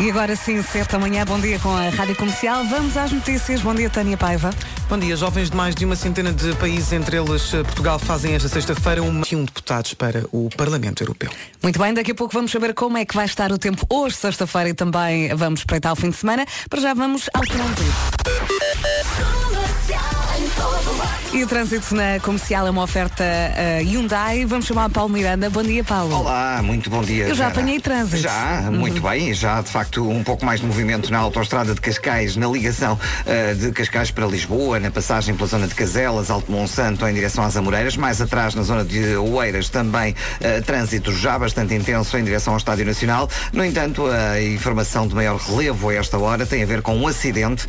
E agora sim, 7 da manhã, bom dia com a Rádio Comercial. Vamos às notícias. Bom dia, Tânia Paiva. Bom dia. Jovens de mais de uma centena de países, entre eles eh, Portugal, fazem esta sexta-feira um, um deputados para o Parlamento Europeu. Muito bem, daqui a pouco vamos saber como é que vai estar o tempo hoje, sexta-feira, e também vamos espreitar o fim de semana. Para já vamos ao trânsito. E o trânsito na comercial é uma oferta uh, Hyundai. Vamos chamar a Paulo Miranda. Bom dia, Paulo. Olá, muito bom dia. Eu já Vera. apanhei trânsito. Já, Uhum. muito bem. Já, de facto, um pouco mais de movimento na autoestrada de Cascais, na ligação uh, de Cascais para Lisboa, na passagem pela zona de Caselas, Alto Monsanto, em direção às Amoreiras. Mais atrás, na zona de Oeiras, também uh, trânsito já bastante intenso em direção ao Estádio Nacional. No entanto, a informação de maior relevo a esta hora tem a ver com um acidente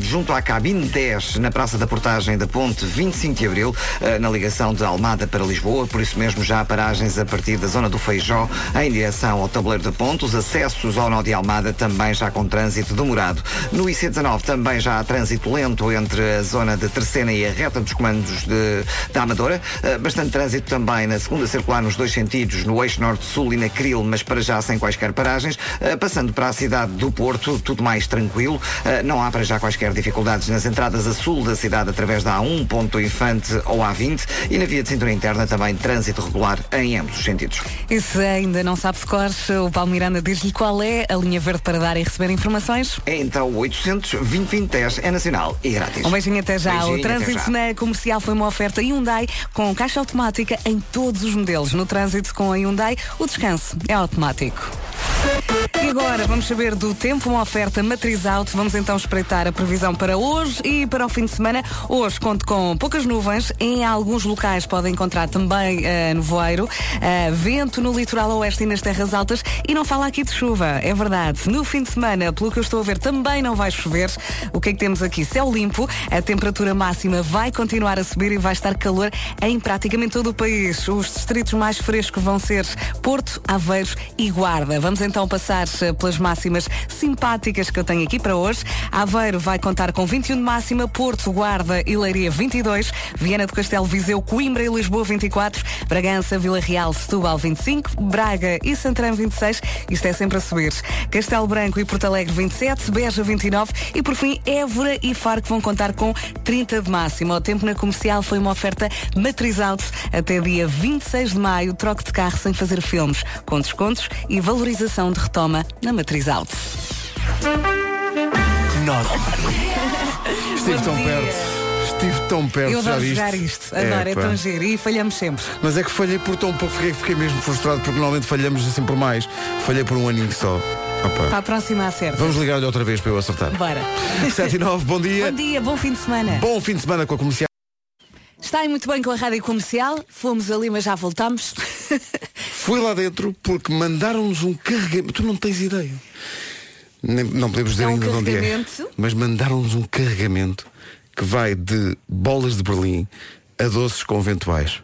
junto à cabine 10, na Praça da Portagem da Ponte 25 de Abril, uh, na ligação de Almada para Lisboa. Por isso mesmo, já há paragens a partir da zona do Feijó, em direção ao tabuleiro da Ponte. Os acessos ao nó de Almada também já com trânsito demorado. No IC19 também já há trânsito lento entre a zona de Terceira e a reta dos comandos de, da Amadora. Uh, bastante trânsito também na segunda circular nos dois sentidos, no eixo norte-sul e na Cril, mas para já sem quaisquer paragens. Uh, passando para a cidade do Porto, tudo mais tranquilo. Não há para já quaisquer dificuldades nas entradas a sul da cidade através da A1, Ponto Infante ou A20 e na via de cintura interna também trânsito regular em ambos os sentidos. E se ainda não sabe se cores, o Paulo Miranda diz-lhe qual é a linha verde para dar e receber informações. É então 800 2010 é nacional e grátis. Um beijinho até já. Beijinho, o trânsito já. na comercial foi uma oferta Hyundai com caixa automática em todos os modelos. No trânsito com a Hyundai, o descanso é automático. E agora vamos saber do tempo, uma oferta matriz alto. Vamos então espreitar a previsão para hoje e para o fim de semana. Hoje conto com poucas nuvens. Em alguns locais podem encontrar também uh, nevoeiro, uh, vento no litoral oeste e nas terras altas. E não fala aqui de chuva, é verdade. No fim de semana, pelo que eu estou a ver, também não vai chover. O que é que temos aqui? Céu limpo, a temperatura máxima vai continuar a subir e vai estar calor em praticamente todo o país. Os distritos mais frescos vão ser Porto, Aveiros e Guarda. Vamos então passar eh, pelas máximas simpáticas que eu tenho aqui para hoje. Aveiro vai contar com 21 de máxima, Porto, Guarda e Leiria 22, Viana do Castelo, Viseu, Coimbra e Lisboa 24, Bragança, Vila Real, Setúbal 25, Braga e Santarém 26, isto é sempre a subir. Castelo Branco e Porto Alegre 27, Beja 29 e por fim Évora e Faro que vão contar com 30 de máxima. O tempo na comercial foi uma oferta matriz alto até dia 26 de maio, troque de carro sem fazer filmes, com descontos e valorização de retoma na matriz alto. Estive tão perto. Estive tão perto, Eu já viste? jogar isto, adoro, é pá. tão giro e falhamos sempre. Mas é que falhei por tão pouco, fiquei, fiquei mesmo frustrado porque normalmente falhamos assim por mais. Falhei por um aninho só. Opa. Para a próxima acerta. Vamos ligar-lhe outra vez para eu acertar. Bora. 7 e 9, bom dia. Bom dia, bom fim de semana. Bom fim de semana com a comercial. Está aí muito bem com a rádio comercial. Fomos ali, mas já voltamos. Fui lá dentro porque mandaram-nos um carregamento. Tu não tens ideia. Nem- não podemos dizer É um ainda de onde é. Mas mandaram-nos um carregamento que vai de bolas de Berlim a doces conventuais.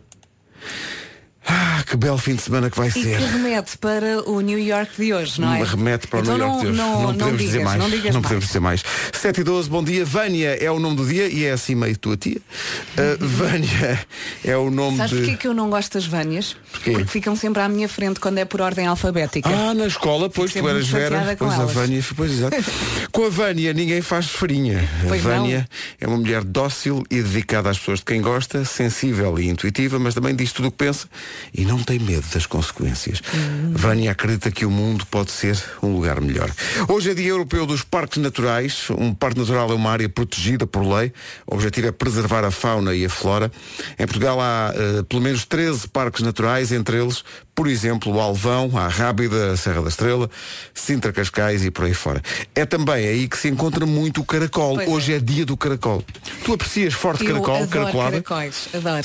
Ah, que belo fim de semana que vai E ser. que remete para o New York de hoje, não é? Me remete para o então New York não, de hoje. Não, não, podemos digas, dizer mais. não digas não mais. podemos dizer mais. 7 e 12, bom dia. Vânia é o nome do dia e é assim meio tua tia. Uh, Vânia é o nome Sabes de. porquê que eu não gosto das Vânias? Porquê? Porque ficam sempre à minha frente quando é por ordem alfabética. Ah, na escola, pois tu eras Vera, pois a elas. Vânia, pois exato. com a Vânia ninguém faz farinha. Pois a não. Vânia é uma mulher dócil e dedicada às pessoas de quem gosta, sensível e intuitiva, mas também diz tudo o que pensa e não tem medo das consequências. Hum. Vânia acredita que o mundo pode ser um lugar melhor. Hoje é dia europeu dos parques naturais. Um parque natural é uma área protegida por lei. O objetivo é preservar a fauna e a flora. Em Portugal há eh, pelo menos 13 parques naturais, entre eles, por exemplo, o Alvão, a Rábida, a Serra da Estrela, Sintra Cascais e por aí fora. É também aí que se encontra muito o caracol. Pois é. Hoje é. dia do caracol. Tu aprecias forte eu caracol, adoro caracolada? caracóis, adoro.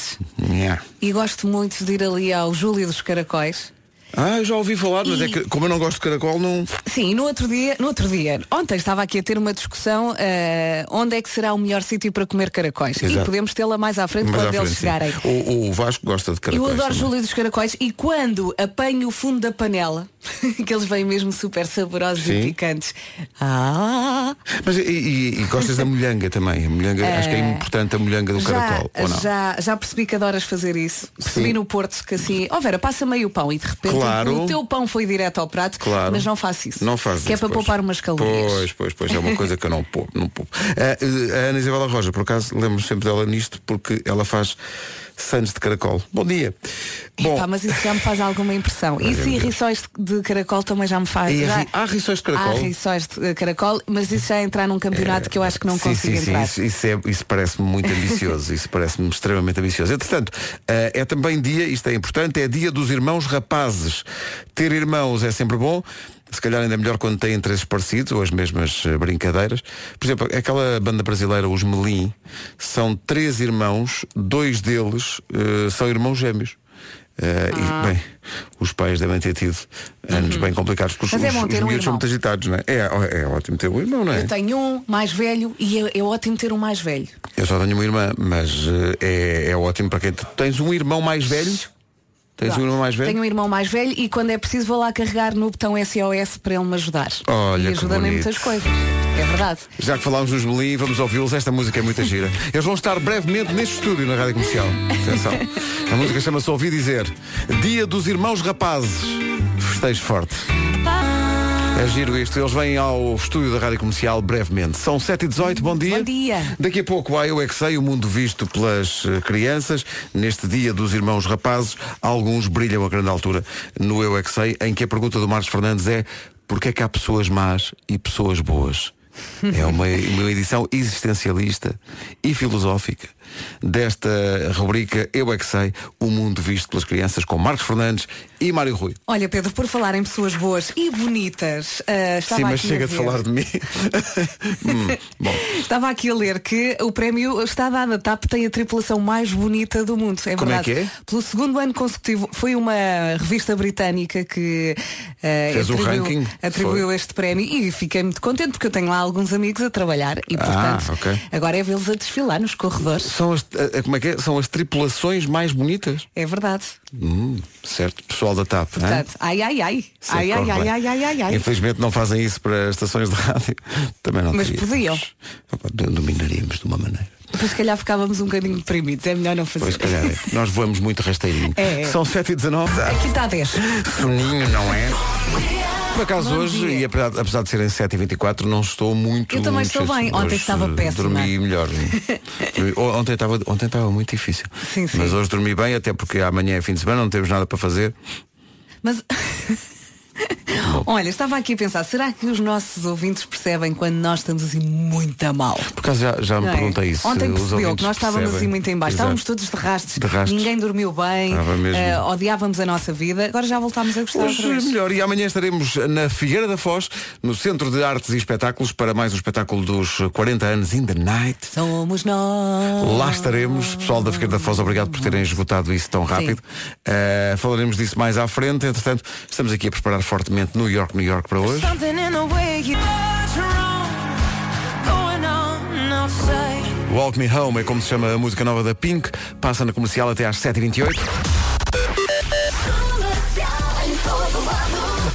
Yeah. E gosto muito de ir ali ao Júlio dos Caracóis. Ah, eu já ouvi falar, mas E- é que como eu não gosto de caracol, não. Sim, e no outro dia, no outro dia, ontem estava aqui a ter uma discussão eh, onde é que será o melhor sítio para comer caracóis. E Exato. podemos tê-la mais à frente Mas quando à eles frente, sim. chegarem. o, o Vasco gosta de Eu caracóis. adoro também. Júlio dos Caracóis e quando apanho o fundo da panela, que eles vêm mesmo super saborosos Sim. e picantes. Ah! Mas e, e- e gostas da molhanga também? A molhanga, acho que é importante a molhanga do Já, caracol, ou não? já, já percebi que adoras fazer isso. Percebi Sim. no Porto que assim, ó Vera, passa meio pão e de repente Claro. o teu pão foi direto ao prato, Claro. mas não faço isso. Não Que é para pois. poupar umas calorias. Pois, pois, pois, é uma coisa que eu não poupo. Não poupo. Ah, ah, a Ana Isabela Roja, por acaso, lembro sempre dela nisto porque ela faz sandes de caracol. Bom dia. Bom, Epá, mas isso já me faz alguma impressão. Isso e rissóis de caracol também já me faz. E já- há rissóis de caracol? Há rissóis de caracol, mas isso já é entrar num campeonato que eu acho que não sim, consigo sim, sim, entrar. isso, isso, é- isso parece-me muito ambicioso. isso parece-me extremamente ambicioso. Entretanto, ah, é também dia, isto é importante, é dia dos irmãos rapazes. Ter irmãos é sempre bom. Se calhar ainda é melhor quando têm interesses parecidos ou as mesmas eh, brincadeiras. Por exemplo, aquela banda brasileira, os Melim, são três irmãos, dois deles eh, são irmãos gêmeos. Ah. E, bem, os pais devem ter tido anos bem complicados porque Uhum. Mas os, é bom os ter um miúdos são muito agitados, não é? É, é ótimo ter um irmão, não é? Eu tenho um mais velho e é, é ótimo ter um mais velho. Eu só tenho uma irmã, mas eh, é, é ótimo para quem tens um irmão mais velho. Tens um irmão mais velho? Tenho um irmão mais velho e quando é preciso vou lá carregar no botão SOS para ele me ajudar. Olha e ajuda-me muitas coisas. É verdade. Já que falámos dos Melim, vamos ouvi-los. Esta música é muito gira. Eles vão estar brevemente neste estúdio na Rádio Comercial. Atenção. A música chama-se Ouvi Dizer. Dia dos Irmãos Rapazes. Festejo forte. É giro isto. Eles vêm ao estúdio da Rádio Comercial brevemente. São 7h18, bom dia. Bom dia. Daqui a pouco há Eu É Que Sei, o mundo visto pelas eh, crianças. Neste dia dos irmãos rapazes, alguns brilham a grande altura no Eu É Que Sei, em que a pergunta do Marcos Fernandes é porquê é que há pessoas más e pessoas boas? É uma, uma edição existencialista e filosófica desta rubrica Eu É Que Sei, o mundo visto pelas crianças, com Marcos Fernandes e Mário Rui. Olha, Pedro, por falar em pessoas boas e bonitas, ah, estava Sim, mas aqui a chega de ver- falar de mim. Hum. Estava aqui a ler que o prémio está dado. A TAP tem a tripulação mais bonita do mundo. É Como é verdade. que é? Pelo segundo ano consecutivo, foi uma revista britânica que eh, Fez o atribuiu, ranking, atribuiu este prémio e fiquei muito contente porque eu tenho lá alguns amigos a trabalhar e Ah, portanto ok. agora é vê-los a desfilar nos corredores. São as, a- a- como é que é? São as tripulações mais bonitas. É verdade. Hum, certo, pessoal da TAP. hã? Portanto, ai ai ai. Ai ai corre ai, bem. ai ai ai ai. Infelizmente não fazem isso para estações de rádio. Também não Mas teríamos. podiam. Dominaríamos de uma maneira. Depois se calhar ficávamos um bocadinho deprimidos. É melhor não fazer. Pois, calhar, é. nós voamos muito rasteirinho. É, é. São 7h19. Aqui está 10. Soninho, não é? Por acaso Bom hoje, dia. e apesar, apesar de serem 7h24, não estou muito. Eu também muito estou bem. Ontem estava péssima. Dormi melhor. ontem estava ontem estava muito difícil. Sim, sim. Mas hoje dormi bem, até porque amanhã é fim de semana, não temos nada para fazer. Mas. Olha, estava aqui a pensar, será que os nossos ouvintes percebem quando nós estamos assim muito a mal? Por acaso já, já me é? perguntei isso. Ontem percebeu que nós estávamos percebem. assim muito em baixo. Exato. Estávamos todos de rastos. De rastos. Ninguém dormiu bem. Eh, odiávamos a nossa vida. Agora já voltámos a gostar Hoje vez. melhor. E amanhã estaremos na Figueira da Foz, no Centro de Artes e Espetáculos, para mais um espetáculo dos 40 anos In the Night. Somos nós. Lá estaremos. Pessoal da Figueira da Foz, obrigado por terem esgotado isso tão rápido. Uh, falaremos disso mais à frente. Entretanto, estamos aqui a preparar fortemente New York, New York para hoje. Walk Me Home é como se chama a música nova da Pink. Passa na comercial até às 7h28.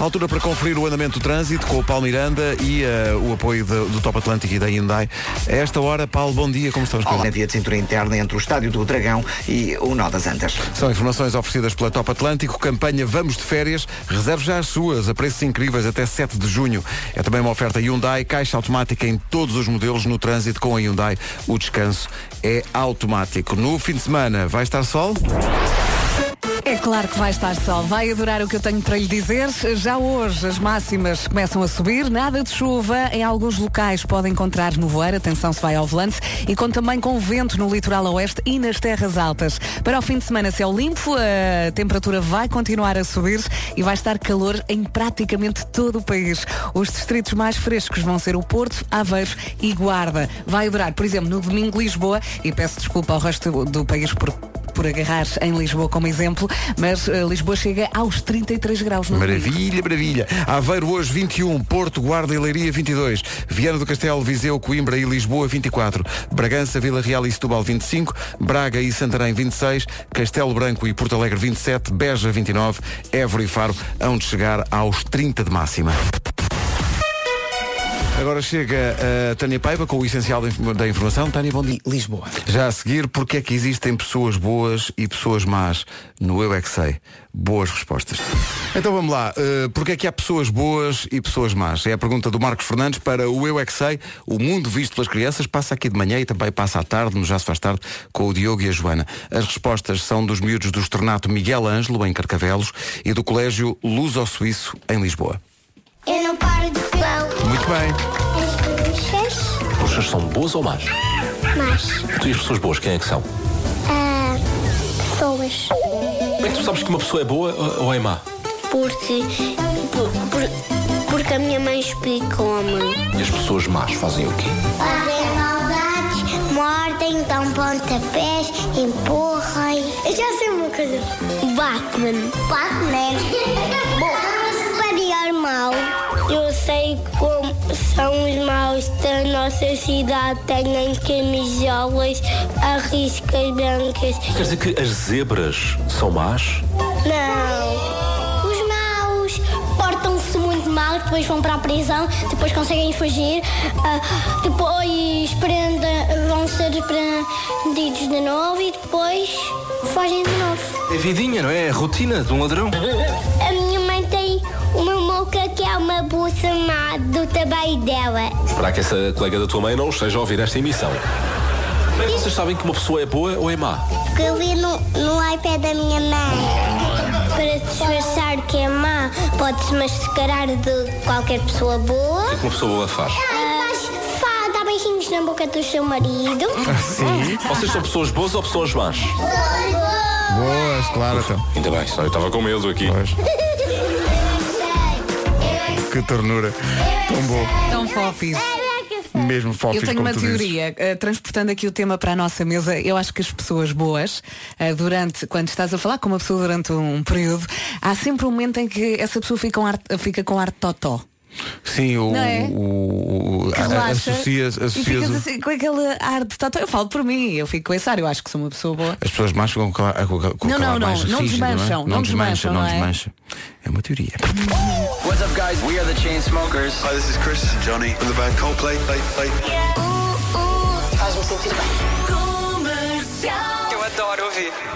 Altura para conferir o andamento do trânsito com o Paulo Miranda e eh, o apoio de- do Top Atlântico e da Hyundai. A esta hora, Paulo, bom dia, como estamos? Na via de cintura interna entre o Estádio do Dragão e o Nó das Antas. São informações oferecidas pela Top Atlântico, campanha Vamos de Férias, reserve já as suas a preços incríveis até 7 de junho. É também uma oferta Hyundai, caixa automática em todos os modelos no trânsito com a Hyundai. O descanso é automático. No fim de semana vai estar sol? Claro que vai estar sol. Vai adorar o que eu tenho para lhe dizer. Já hoje as máximas começam a subir. Nada de chuva. Em alguns locais pode encontrar nevoeiro. Atenção se vai ao volante. E com também com vento no litoral oeste e nas terras altas. Para o fim de semana, céu limpo. A temperatura vai continuar a subir e vai estar calor em praticamente todo o país. Os distritos mais frescos vão ser o Porto, Aveiro e Guarda. Vai adorar, por exemplo, no domingo Lisboa. E peço desculpa ao resto do país por por agarrar em Lisboa como exemplo, mas uh, Lisboa chega aos 33 graus no domingo. Maravilha, maravilha. Aveiro hoje 21, Porto, Guarda e Leiria 22, Viana do Castelo, Viseu, Coimbra e Lisboa 24, Bragança, Vila Real e Setúbal 25, Braga e Santarém 26, Castelo Branco e Porto Alegre 27, Beja 29, Évora e Faro hão de chegar aos 30 de máxima. Agora chega a Tânia Paiva com o essencial da informação. Tânia, bom dia. Lisboa. Já a seguir, porque é que existem pessoas boas e pessoas más no Eu é que Sei? Boas respostas. Então vamos lá. Uh, porque é que há pessoas boas e pessoas más? É a pergunta do Marcos Fernandes para o Eu é que Sei. O mundo visto pelas crianças passa aqui de manhã e também passa à tarde, no Já se faz tarde, com o Diogo e a Joana. As respostas são dos miúdos do Externato Miguel Ângelo, em Carcavelos, e do Colégio Luz ao Suíço, em Lisboa. Eu não paro de pão. Muito bem. As bruxas, As pessoas são boas ou más? mas Tu e as pessoas boas, quem é que são? ah, pessoas. Como é que tu sabes que uma pessoa é boa ou é má? Porque, por- por- porque a minha mãe explicou-me. E as pessoas más fazem o quê? Fazem maldades, mordem, dão pontapés, empurram. Eu já sei uma coisa. Batman. Batman. Bom, para o mal. Eu sei como são os maus da nossa cidade. Têm camisolas, arriscas brancas. Quer dizer que as zebras são más? Não. Os maus portam-se muito mal, depois vão para a prisão, depois conseguem fugir, ah, depois prenda, vão ser prendidos de novo e depois fogem de novo. É vidinha, não é? É a rotina de um ladrão. Que é uma bolsa má do tamanho dela. Esperar que essa colega da tua mãe não esteja a ouvir esta emissão. Como é que vocês sabem que uma pessoa é boa ou é má? Porque eu vi no, no iPad da minha mãe. Para disfarçar que é má, pode-se mascarar de qualquer pessoa boa. O que é que uma pessoa boa faz? Mas fá, dá beijinhos na boca do seu marido. Sim. Vocês são pessoas boas ou pessoas más? Boas, claro, então. Ainda bem, só eu estava com medo aqui. Pois. Que ternura. Tão bom. Tão fofis. Mesmo fofis Eu tenho uma teoria, eh, transportando aqui o tema para a nossa mesa, eu acho que as pessoas boas, eh, durante, quando estás a falar com uma pessoa durante um período, há sempre um momento em que essa pessoa fica, um ar, fica com ar de totó. Sim, o, é? o, o Que a- relaxa associas, associas ficas o- assim, com aquele ar de totó. Eu falo por mim, eu fico com esse ar, eu acho que sou uma pessoa boa. as pessoas mais ficam com, a- com, a- com Não, aquele não, ar não, mais não rígido, desmancham, não, é? não desmancha, desmancham, não não é? desmancha. É uma teoria. What's up, guys? We are the Chainsmokers. Hi, this is Chris Johnny from the band Coldplay. Play, play. Faz-me sentir bem. Ouvir.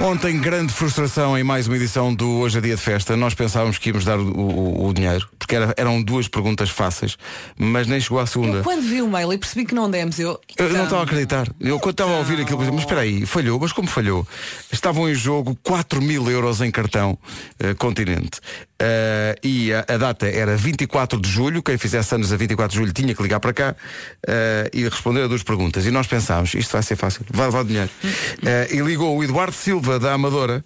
Ontem, grande frustração em mais uma edição do Hoje é Dia de Festa. Nós pensávamos que íamos dar o, o- o dinheiro, porque era- eram duas perguntas fáceis, mas nem chegou à segunda. Eu, quando vi o mail e percebi que não demos, eu. Eu não Então, estava a acreditar. Eu quando estava a ouvir aquilo, pensei, mas espera aí, falhou, mas como falhou? Estavam em jogo 4 mil euros em cartão eh, continente. Eh, e a, a data era 24 de julho, quem fizesse anos a 24 de julho tinha que ligar para cá eh, e responder a duas perguntas. E nós pensámos, isto vai ser fácil, vai levar dinheiro. Eh, e ligou o Eduardo Silva da Amadora,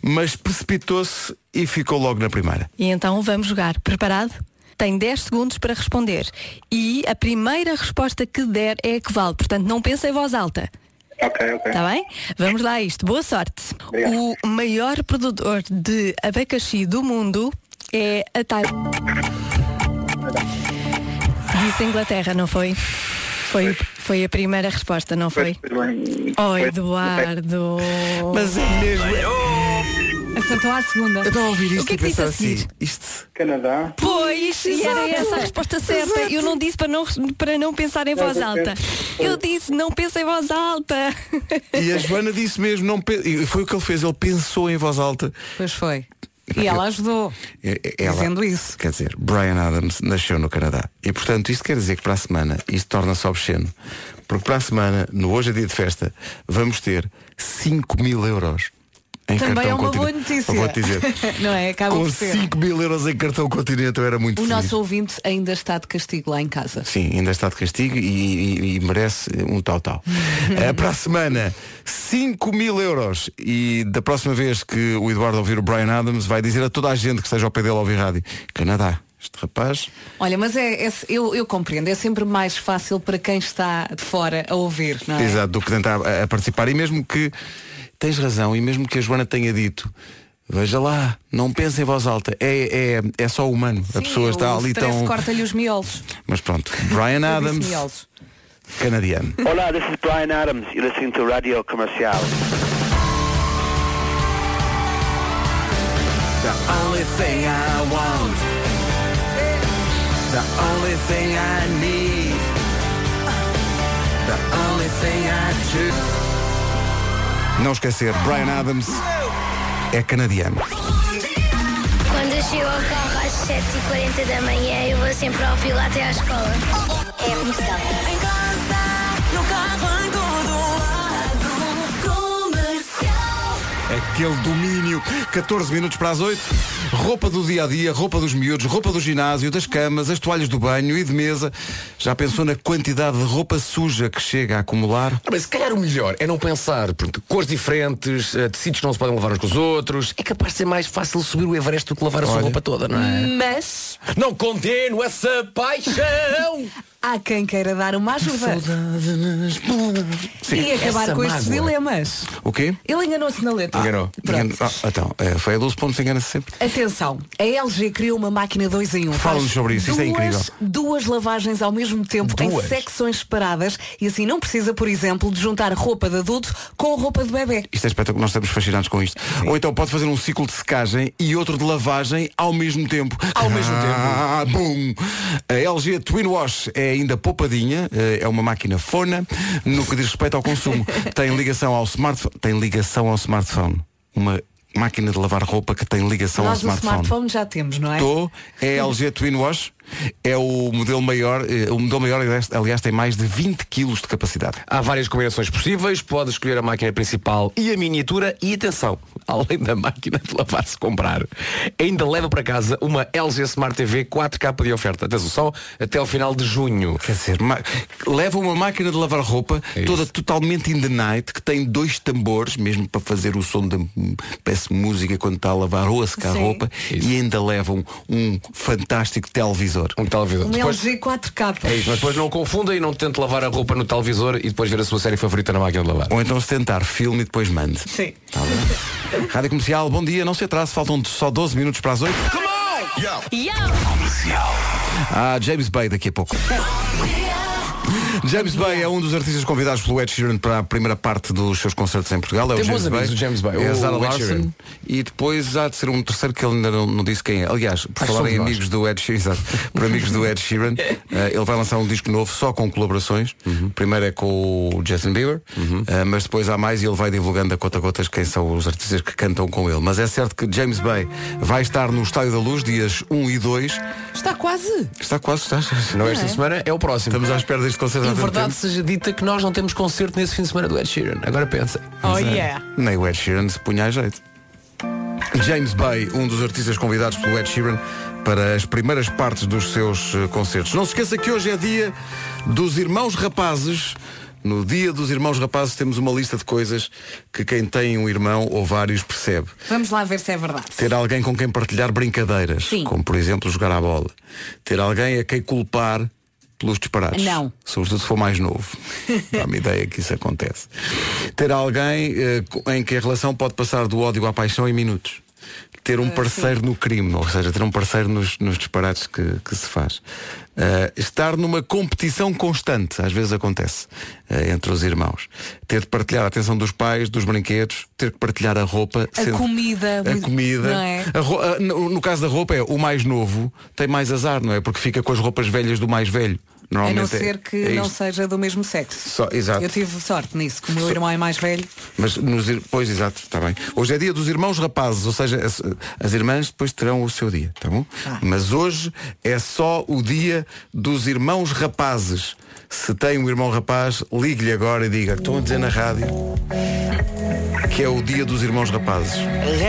mas precipitou-se e ficou logo na primeira. E então vamos jogar. Preparado? Tem 10 segundos para responder. E a primeira resposta que der é a que vale. Portanto, não pense em voz alta. Ok, ok. Está bem? Vamos lá a isto. Boa sorte. O maior produtor de abacaxi do mundo é a Tailândia. Disse Inglaterra, não foi? Foi, foi a primeira resposta, não foi? Oh, Eduardo. Mas é mesmo. Acertou à segunda. Eu estava a ouvir isto O que é e que disse a seguir? assim, isto. Canadá. Pois, e era essa a resposta certa. Eu não disse para não, para não pensar em voz alta. Eu disse, não pense em voz alta. E a Joana disse mesmo, não pe- e foi o que ele fez, ele pensou em voz alta. Pois foi. E ela ajudou. Ela- Dizendo isso. Quer dizer, Brian Adams nasceu no Canadá. E portanto isto quer dizer que para a semana isto torna-se obsceno. Porque para a semana, no hoje é dia de festa, vamos ter 5 mil euros em Também cartão é uma boa notícia. Vou-te dizer. Não é? Acaba Com por ser. 5 mil euros em cartão continente eu era muito O feliz. nosso ouvinte ainda está de castigo lá em casa. Sim, ainda está de castigo e, e- e merece um tal-tal. Eh, para a semana, 5 mil euros. E da próxima vez que o Eduardo ouvir o Brian Adams, vai dizer a toda a gente que esteja ao pé dele a ouvir rádio: Canadá, este rapaz. Olha, mas é, é- eu, eu compreendo, é sempre mais fácil para quem está de fora a ouvir, não é? Exato, do que tentar a, a participar. E mesmo que tens razão, e mesmo que a Joana tenha dito, veja lá, não pense em voz alta, é, é, é só humano. a pessoa está o ali tão. corta-lhe os miolos. Mas pronto, Brian Adams, canadiano. Hola, this is Brian Adams. You're listening to Radio Comercial. The only thing I want, the only thing I need, the only thing I choose. Não esquecer, Brian Adams é canadiano. Quando eu chego ao carro às 7h40 da manhã, eu vou sempre ao filo até à escola. É comercial. Em casa, no carro, Aquele domínio. 14 minutos para as 8. Roupa do dia a dia, roupa dos miúdos, roupa do ginásio, das camas, as toalhas do banho e de mesa. Já pensou na quantidade de roupa suja que chega a acumular? Ah, Mas se calhar o melhor é não pensar, porque cores diferentes, eh, tecidos que não se podem lavar uns com os outros. É capaz de ser mais fácil subir o Everest do que lavar a sua Olha. roupa toda, não é? Mas Não condeno essa paixão! há quem queira dar uma ajuda e acabar com estes mágoa. dilemas. O quê? Ele enganou-se na letra. Enganou. Pronto. Engano- Ah, então, é, foi a 12 pontos, engana-se sempre. Atenção, a LG criou uma máquina 2 em 1. Fala-nos sobre isso, isso é duas, incrível. Duas lavagens ao mesmo tempo Duas? em secções separadas e assim não precisa, por exemplo, de juntar roupa de adulto com roupa de bebê. Isto é espetáculo, nós estamos fascinados com isto. Ou então pode fazer um ciclo de secagem e outro de lavagem ao mesmo tempo. Ao mesmo ah, Bum! A LG Twin Wash é ainda poupadinha, eh, é uma máquina fona no que diz respeito ao consumo. Tem ligação ao smartphone. Tem ligação ao smartphone. Uma máquina de lavar roupa que tem ligação Nós ao o smartphone. smartphone já temos, não é? Estou, é LG Twin Wash, é o modelo maior, eh, o modelo maior, aliás, tem mais de 20 kg de capacidade. Há várias combinações possíveis, pode escolher a máquina principal e a miniatura e atenção, além da máquina de lavar se comprar, ainda leva para casa uma LG Smart TV 4K de oferta. Atenção, só até ao final de junho. Quer dizer, ma- leva uma máquina de lavar roupa É toda totalmente in the night, que tem dois tambores, mesmo para fazer o som de peça música quando está a lavar ou a secar Sim. roupa, Isso. e ainda levam um fantástico televisor. Um televisor. Um Depois, LG 4K. é isso, mas depois não confunda e não tente lavar a roupa no televisor e depois ver a sua série favorita na máquina de lavar. Ou então se tentar, filme e depois mande. Sim. Tá? Rádio Comercial, bom dia, não se atrase, faltam só 12 minutos para as 8. Ah, James Bay daqui a pouco. James Bay é um dos artistas convidados pelo Ed Sheeran para a primeira parte dos seus concertos em Portugal. É Tem o bons James amigos, Bay. o James Bay, É a o Zara Ed Larson. Sheeran. E depois há de ser um terceiro que ele ainda não, não disse quem é. Aliás, por falar em amigos do Ed Sheeran, exato, por amigos do Ed Sheeran, eh, ele vai lançar um disco novo só com colaborações. Uhum. Primeiro é com o Justin Bieber, eh, mas depois há mais e ele vai divulgando a conta a gotas quem são os artistas que cantam com ele. Mas é certo que James Bay vai estar no Estádio da Luz dias 1 e 2. Está quase. Está quase, está. Não é esta semana, é o próximo. Estamos à espera deste concerto E verdade seja dita que nós não temos concerto nesse fim de semana do Ed Sheeran. Agora pensa. Oh yeah. Nem o Ed Sheeran se punha a jeito. James Bay, um dos artistas convidados pelo Ed Sheeran para as primeiras partes dos seus eh, concertos. Não se esqueça que hoje é dia dos irmãos rapazes. No dia dos irmãos rapazes temos uma lista de coisas que quem tem um irmão ou vários percebe. Vamos lá ver se é verdade. Ter alguém com quem partilhar brincadeiras, Sim. como por exemplo jogar à bola. Ter alguém a quem culpar pelos disparates. Não. Sobretudo se for mais novo. Dá-me ideia que isso acontece. Ter alguém eh, em que a relação pode passar do ódio à paixão em minutos. Ter um parceiro no crime, ou seja, ter um parceiro nos, nos disparates que, que se faz. Eh, estar numa competição constante, às vezes acontece, eh, entre os irmãos. Ter de partilhar a atenção dos pais, dos brinquedos, ter que partilhar a roupa. A comida, A muito- comida. não é? A ro- a- no, no caso da roupa é o mais novo tem mais azar, não é? Porque fica com as roupas velhas do mais velho. A não é- ser que é não seja do mesmo sexo. Só- exato. Eu tive sorte nisso, que o meu irmão é mais velho. Mas nos, pois exato, está bem. Hoje é dia dos irmãos rapazes, ou seja, as, as irmãs depois terão o seu dia, tá bom? Mas hoje é só o dia dos irmãos rapazes. Se tem um irmão rapaz, ligue-lhe agora e diga, estão a dizer na rádio que é o dia dos irmãos rapazes.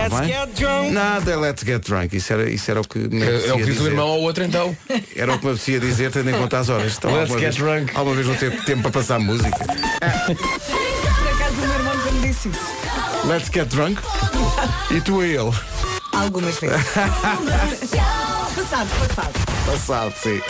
Tá bem? Nada é let's get drunk. Isso era, isso era o que me É, é o que diz o irmão ao outro então. Era o que me apetecia dizer, tendo em conta as horas. Então, Let's alguma get vez, drunk. Alguma vez vou ter tempo para passar música. Por acaso o meu irmão nunca me disse isso. Let's get drunk. E tu a ele. Algumas vezes. passado, passado. Passado, sim.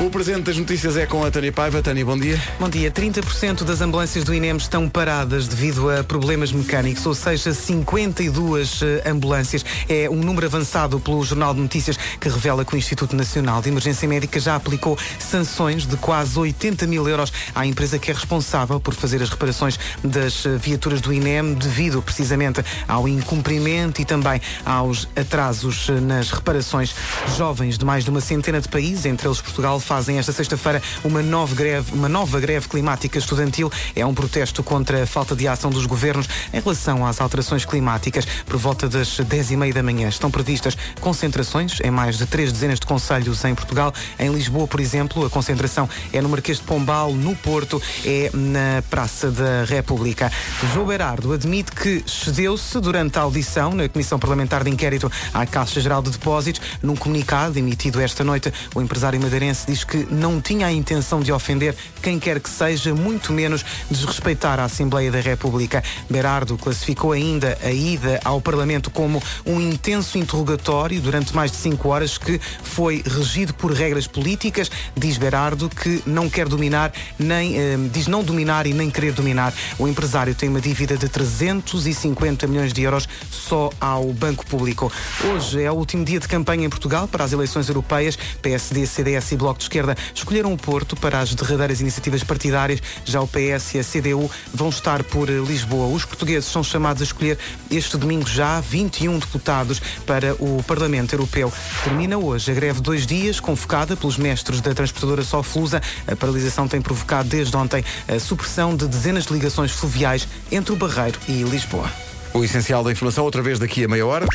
O presente das notícias é com a Tânia Paiva. Tânia, bom dia. Bom dia. 30% das ambulâncias do INEM estão paradas devido a problemas mecânicos, ou seja, 52 eh, ambulâncias. É um número avançado pelo Jornal de Notícias que revela que o Instituto Nacional de Emergência Médica já aplicou sanções de quase 80 mil euros à empresa que é responsável por fazer as reparações das eh, viaturas do INEM devido precisamente ao incumprimento e também aos atrasos eh, nas reparações. Jovens de mais de uma centena de países, entre eles Portugal, fazem esta sexta-feira uma nova greve, uma nova greve climática estudantil. É um protesto contra a falta de ação dos governos em relação às alterações climáticas. Por volta das 10 e meia da manhã estão previstas concentrações em mais de três dezenas de conselhos em Portugal. Em Lisboa, por exemplo, a concentração é no Marquês de Pombal, no Porto, é na Praça da República. João Berardo admite que cedeu-se durante a audição na Comissão Parlamentar de Inquérito à Caixa Geral de Depósitos. Num comunicado emitido esta noite, o empresário madeirense diz que não tinha a intenção de ofender quem quer que seja, muito menos desrespeitar a Assembleia da República. Berardo classificou ainda a ida ao Parlamento como um intenso interrogatório durante mais de cinco horas que foi regido por regras políticas. Diz Berardo que não quer dominar, nem eh, diz não dominar e nem querer dominar. O empresário tem uma dívida de 350 milhões de euros só ao Banco Público. Hoje é o último dia de campanha em Portugal para as eleições europeias. PSD, CDS e Bloco de Esquerda escolheram o Porto para as derradeiras iniciativas partidárias. Já o PS e a CDU vão estar por Lisboa. Os portugueses são chamados a escolher este domingo já 21 deputados para o Parlamento Europeu. Termina hoje a greve de dois dias, convocada pelos mestres da transportadora Soflusa. A paralisação tem provocado desde ontem a supressão de dezenas de ligações fluviais entre o Barreiro e Lisboa. O essencial da informação, outra vez daqui a meia hora.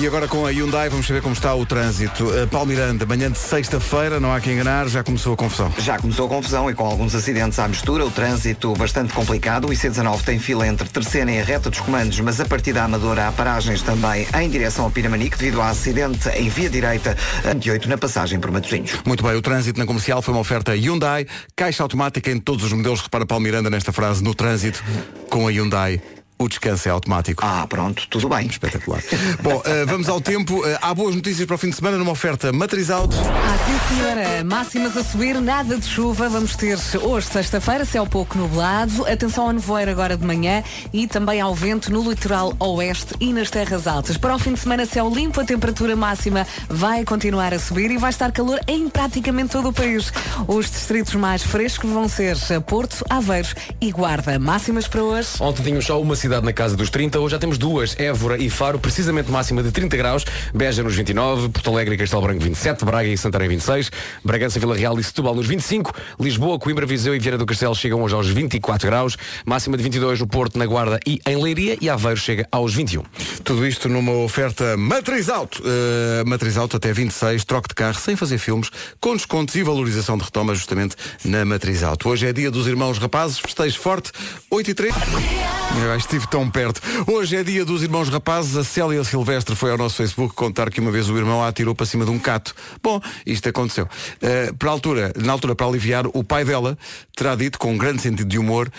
E agora com a Hyundai vamos saber como está o trânsito. Uh, Paulo Miranda, manhã de sexta-feira, não há que enganar, já começou a confusão. Já começou a confusão e com alguns acidentes à mistura, o trânsito bastante complicado. O IC19 tem fila entre Terceira e a reta dos comandos, mas a partir da Amadora há paragens também em direção ao Piramanique devido ao acidente em via direita 28 na passagem por Matosinhos. Muito bem, o trânsito na comercial foi uma oferta Hyundai, caixa automática em todos os modelos. Repara Paulo Miranda nesta frase, no trânsito com a Hyundai. O descanso é automático. Ah, pronto, tudo bem. Espetacular. Bom, uh, vamos ao tempo. Uh, há boas notícias para o fim de semana numa oferta Matriz Auto. Ah, sim, senhora. Máximas a subir, nada de chuva. Vamos ter hoje, sexta-feira, céu pouco nublado. Atenção ao nevoeiro agora de manhã e também ao vento no litoral oeste e nas terras altas. Para o fim de semana, céu limpo, a temperatura máxima vai continuar a subir e vai estar calor em praticamente todo o país. Os distritos mais frescos vão ser Porto, Aveiros e Guarda. Máximas para hoje. Ontem tínhamos só uma cidade na casa dos 30, hoje já temos duas, Évora e Faro, precisamente máxima de 30 graus, Beja nos 29, Porto Alegre e Castelo Branco 27, Braga e Santarém 26, Bragança, Vila Real e Setúbal nos 25, Lisboa, Coimbra, Viseu e Vieira do Castelo chegam hoje aos 24 graus, máxima de 22 no Porto, na Guarda e em Leiria e Aveiro chega aos 21. Tudo isto numa oferta Matriz Auto. Uh, Matriz Auto até 26, troque de carro sem fazer filmes, com descontos e valorização de retoma justamente na Matriz Auto. Hoje é dia dos irmãos rapazes, festejo forte, 8 e 3. Eu estive tão perto. Hoje é dia dos irmãos rapazes. A Célia Silvestre foi ao nosso Facebook contar que uma vez o irmão a atirou para cima de um cato. Bom, isto aconteceu. Uh, para altura, na altura, para aliviar, o pai dela terá dito, com um grande sentido de humor,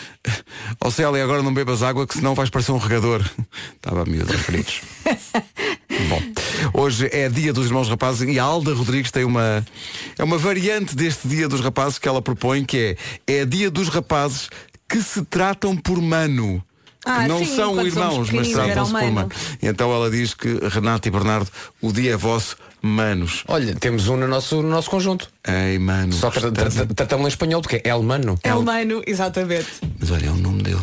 ó oh, Célia, agora não bebas água que senão vais parecer um regador. Estava a miúdo, queridos. Bom, hoje é dia dos irmãos rapazes e a Alda Rodrigues tem uma é uma variante deste dia dos rapazes que ela propõe que é é dia dos rapazes que se tratam por mano. Ah, não sim, são irmãos, mas tratam-se por o mano. mano. E então ela diz que Renato e Bernardo, o dia é vosso, manos. Olha, temos um no nosso, no nosso conjunto. Ei, mano. Só que tra- tra- tra- tratamos em espanhol, porque é El Mano. É o Mano, exatamente. Mas olha, é o nome dele.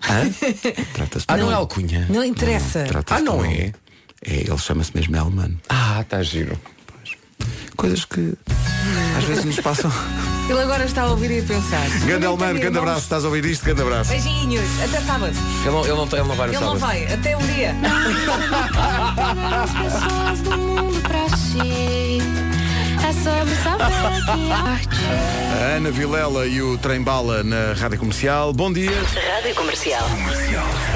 Ah, não é alcunha. Não interessa. Trata-se Ah, não é? É, ele chama-se mesmo Elman. Ah, está giro. Coisas que às vezes nos passam. Ele agora está a ouvir e a pensar. Grande tem grande abraço. Estás a ouvir isto? Grande abraço. Beijinhos, até sábado. Ele não, ele não, ele não vai no Ele não sábado. vai, até um dia. as pessoas do mundo pra si. É sobre saber que arte. A Ana Vilela e o Trem Bala na Rádio Comercial. Bom dia. Rádio Comercial.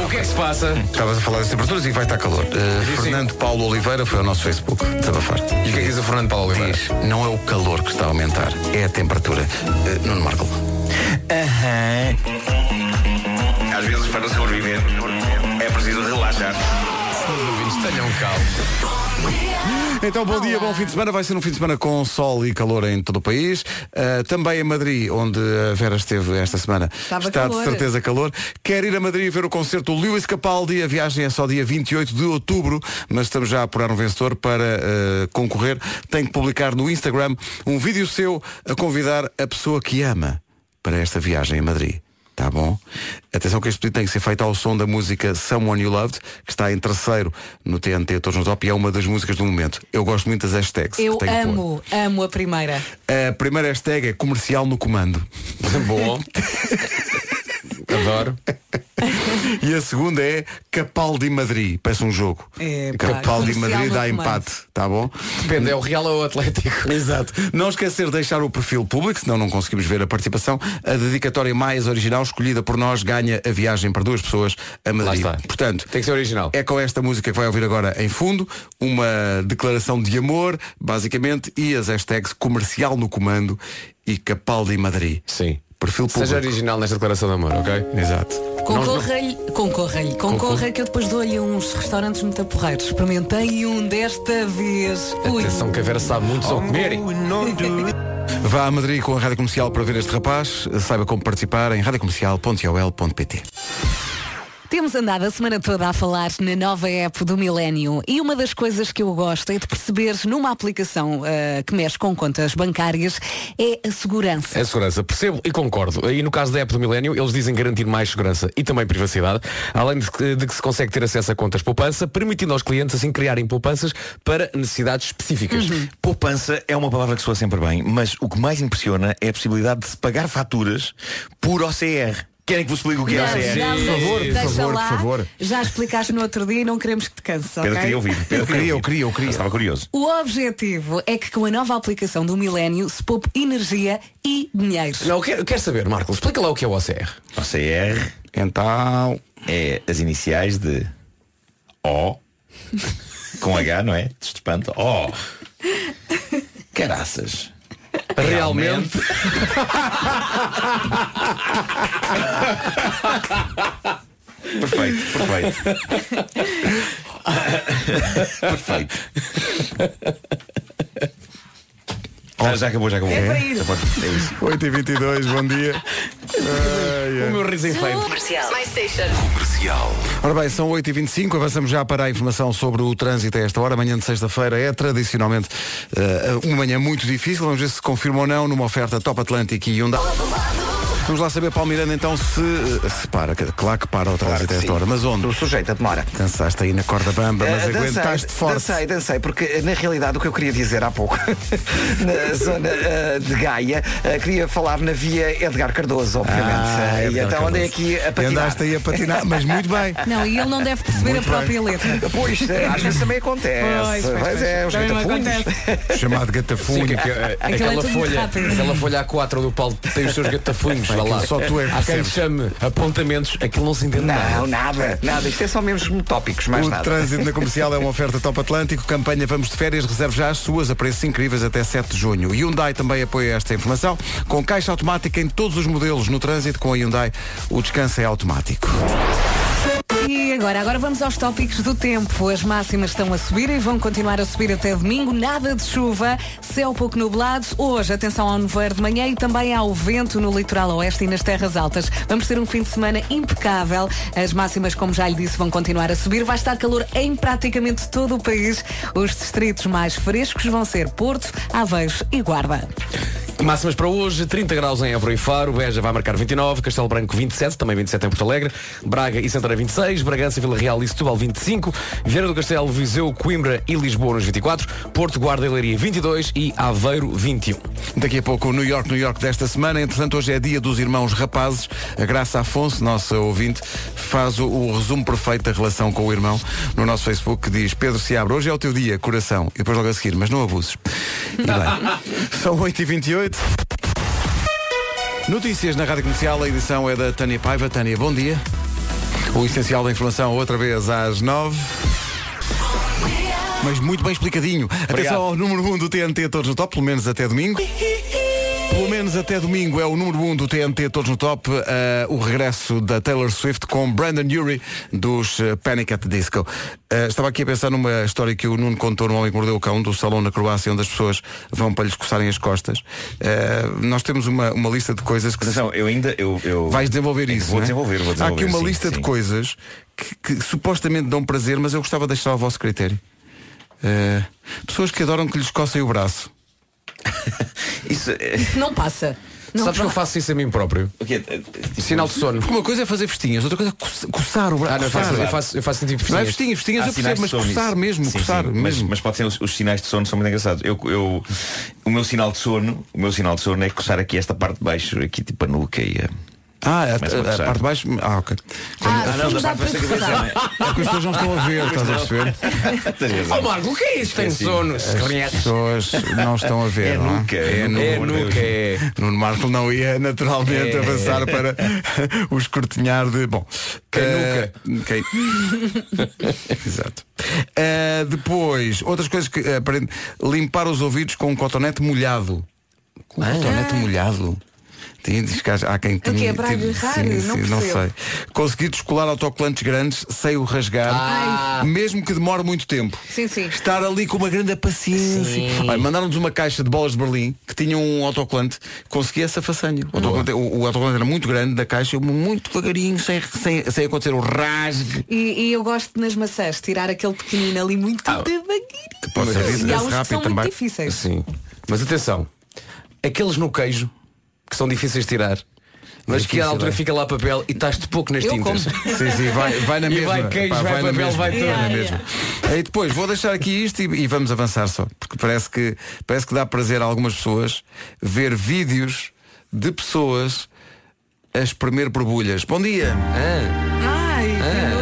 O que é que se passa? Estavas a falar das temperaturas e vai estar calor. Uh, Fernando Paulo Oliveira foi ao nosso Facebook desabafar. E o que é que diz o Fernando Paulo Oliveira? Diz, não é o calor que está a aumentar, é a temperatura. Uh, Nuno Marco. Aham. Às vezes, para sobreviver, é preciso relaxar. Tenham calma. Então, bom dia, bom fim de semana. Vai ser um fim de semana com sol e calor em todo o país. Uh, também em Madrid, onde a Vera esteve esta semana, Estava está calor. de certeza calor. Quer ir a Madrid ver o concerto do Lewis Capaldi. A viagem é só dia 28 de outubro, mas estamos já a apurar um vencedor para uh, concorrer. Tem que publicar no Instagram um vídeo seu a convidar a pessoa que ama para esta viagem a Madrid. Tá bom? Atenção que este pedido tem que ser feito ao som da música Someone You Loved, que está em terceiro no TNT Todos no Top e é uma das músicas do momento. Eu gosto muito das hashtags. Eu amo, amo a primeira. A primeira hashtag é comercial no comando. Bom. Adoro. E a segunda é Capaldi Madrid. Parece um jogo. É, pá, Capaldi Madrid dá empate, tá bom? Depende, é o Real ou o Atlético. Exato. Não esquecer de deixar o perfil público, senão não conseguimos ver a participação. A dedicatória mais original escolhida por nós ganha a viagem para duas pessoas a Madrid. Lá está. Portanto, Tem que ser original. é com esta música que vai ouvir agora em fundo, uma declaração de amor, basicamente, e as hashtags comercial no comando e Capaldi Madrid. Sim. Perfil público. Seja original nesta declaração de amor, ok? Exato. Concorra-lhe, concorra-lhe, concorra que eu depois dou-lhe uns restaurantes muito porreiros. Experimentei um desta vez. Ui. Atenção que a Vera sabe muito sobre comer. Vá a Madrid com a Rádio Comercial para ver este rapaz. Saiba como participar em radiocomercial.ol.pt Temos andado a semana toda a falar na nova app do Millennium e uma das coisas que eu gosto é de perceber numa aplicação ah, que mexe com contas bancárias é a segurança. É segurança, percebo e concordo. E no caso da app do Milênio, eles dizem garantir mais segurança e também privacidade, além de que, de que se consegue ter acesso a contas poupança, permitindo aos clientes assim criarem poupanças para necessidades específicas. Poupança é uma palavra que soa sempre bem, mas o que mais impressiona é a possibilidade de se pagar faturas por OCR. Querem que vos explique o que é Não, OCR? não, Por favor, deixa por favor, lá. por favor. Já explicaste no outro dia e não queremos que te canse, Pedro queria ouvir. Pedro Eu queria, eu queria, eu queria. Estava curioso. O objetivo é que com a nova aplicação do Milênio se poupe energia e dinheiro. Não, eu quero, eu quero saber, Marcos, explica lá o que é o OCR. OCR Então, é as iniciais de O com H, não é? De espanto. O. Caraças. Realmente. Perfeito, perfeito. perfeito. Ah, já acabou, já acabou. É para ir. Já pode- é isso. 8h22, bom dia. Ai, ai. O meu riso em feio. Ora bem, são 8h25, avançamos já para a informação sobre o trânsito a esta hora. Amanhã de sexta-feira é tradicionalmente eh, uma manhã muito difícil. Vamos ver se confirma ou não numa oferta Top Atlântico e Hyundai. Vamos lá saber, Paulo Miranda, então, se, se para. Claro que para o trânsito a esta sim. hora. Mas onde? O sujeito a demora. Dançaste aí na corda bamba, mas Eh, aguentaste forte. Dancei, dancei, porque na realidade o que eu queria dizer há pouco, na zona eh, de Gaia, eh, queria falar na via Edgar Cardoso, obviamente. Ah, Eh, e Edgar então andei aqui a E patinar. andaste aí a patinar, mas muito bem. Não, e ele não deve perceber Muito a própria letra. Pois, eh, às vezes também acontece. Pois, pois, Mas pois. é, os gatafunhos. Chamado Sim, gatafunho. que, que, é aquela, tudo muito folha, rápido. aquela folha A4 do Paulo tem os seus gatafunhos. Vá lá. só tu é que Há quem chame apontamentos, aquilo não se entende Não, nada. nada, nada. Isto é só mesmo tópicos, mais O nada. trânsito na comercial é uma oferta Top Atlântico. Campanha Vamos de Férias. Reserve já as suas a preços incríveis até 7 de junho. Hyundai também apoia esta informação. Com caixa automática em todos os modelos no trânsito, com a Hyundai, o descanso é automático. E agora, agora vamos aos tópicos do tempo. As máximas estão a subir e vão continuar a subir até domingo. Nada de chuva, céu pouco nublado. Hoje, atenção ao nevoeiro de manhã e também ao vento no litoral oeste e nas terras altas. Vamos ter um fim de semana impecável. As máximas, como já lhe disse, vão continuar a subir. Vai estar calor em praticamente todo o país. Os distritos mais frescos vão ser Porto, Aveiros e Guarda. Máximas para hoje, 30 graus em Évora e Faro, Beja vai marcar 29, Castelo Branco 27, também 27 em Porto Alegre, Braga e Santarém 26, Bragança, Vila Real e Setúbal 25, Vieira do Castelo, Viseu, Coimbra e Lisboa nos 24, Porto, Guarda e Leiria 22 e Aveiro 21. Daqui a pouco o New York, New York desta semana. Entretanto, hoje é dia dos irmãos rapazes. A Graça Afonso, nossa ouvinte, faz o, o resumo perfeito da relação com o irmão no nosso Facebook que diz Pedro se abre, hoje é o teu dia, coração. E depois logo a seguir, mas não abuses. E bem, são 8h28. Notícias na Rádio Comercial, a edição é da Tânia Paiva. Tânia, bom dia. O essencial da informação outra vez às 9 mas muito bem explicadinho. Atenção ao número 1 um do TNT, todos no top, pelo menos até domingo. Pelo menos até domingo é o número 1 um do TNT Todos no Top, eh, o regresso da Taylor Swift com Brandon Urie dos eh, Panic at the Disco. Eh, estava aqui a pensar numa história que o Nuno contou no Homem que Mordeu o Cão, do salão na Croácia, onde as pessoas vão para lhes coçarem as costas. Eh, nós temos uma, uma lista de coisas que. Atenção, eu ainda. Eu, eu... Vais desenvolver que isso. Vou não é? desenvolver, vou desenvolver. Há aqui uma sim, lista sim. de coisas que, que supostamente dão prazer, mas eu gostava de deixar ao vosso critério. Pessoas que adoram que lhes coçem o braço. Isso, é- Isso não passa. Não Sabes que eu passa. faço isso a mim próprio? O quê? Tipo, Sinal de sono. Porque uma coisa é fazer festinhas, outra coisa é coça- coçar o braço. Ah, não, eu coçar. faço, eu faço, eu faço tipo Não é festinhas. festinhas, festinhas Há eu percebo, mas coçar isso. mesmo, Sim, coçar sim, mas, mesmo. mas pode ser os, os sinais de sono são muito engraçados. Eu, eu, o meu sinal de sono, o meu sinal de sono é coçar aqui esta parte de baixo, aqui tipo a nuca e a. Ah, a, Começa a a- a coçar. parte de baixo. Ah, ok. Ah, Ah, não, da parte da cabeça. não é? É que as pessoas não estão a ver, estás a perceber? Oh Marco, o que é isso? Tem sono. As pessoas não estão a ver. É não nuca, É, é É nunca é. Nuno Marco não ia naturalmente É. avançar para o escrutinhar de. Bom. Quem eh, quem- Exato. Eh, depois, outras coisas que aparente- limpar os ouvidos com um cotonete molhado. Com um cotonete molhado. Tem, diz que há, há quem É para tem- agarrar? sim, Não sim, não sei. Conseguir descolar autocolantes grandes sem o rasgar, Ah. mesmo que demore muito tempo. Sim, sim. Estar ali com uma grande paciência. Mandaram-nos uma caixa de bolas de Berlim que tinha um autocolante. Consegui essa façanha. O autocolante, o, o autocolante era muito grande da caixa, eu muito devagarinho, sem, sem, sem acontecer o rasgue. E, e eu gosto nas maçãs, tirar aquele pequenino ali muito Ah. devagarinho. Pode ser E há esse uns que são também. muito difíceis. Sim. Mas atenção, aqueles no queijo que são difíceis de tirar, mas que à altura é. fica lá papel e estás-te pouco nas Eu tintas. Sim, sim, vai, vai na E mesma. vai queijo, Pá, vai na papel, mesma. vai tudo. na Yeah, mesma. Aí depois vou deixar aqui isto e, e vamos avançar só. Porque parece que, parece que dá prazer a algumas pessoas ver vídeos de pessoas a espremer borbulhas. Bom dia! Ah, Ai, que nojo.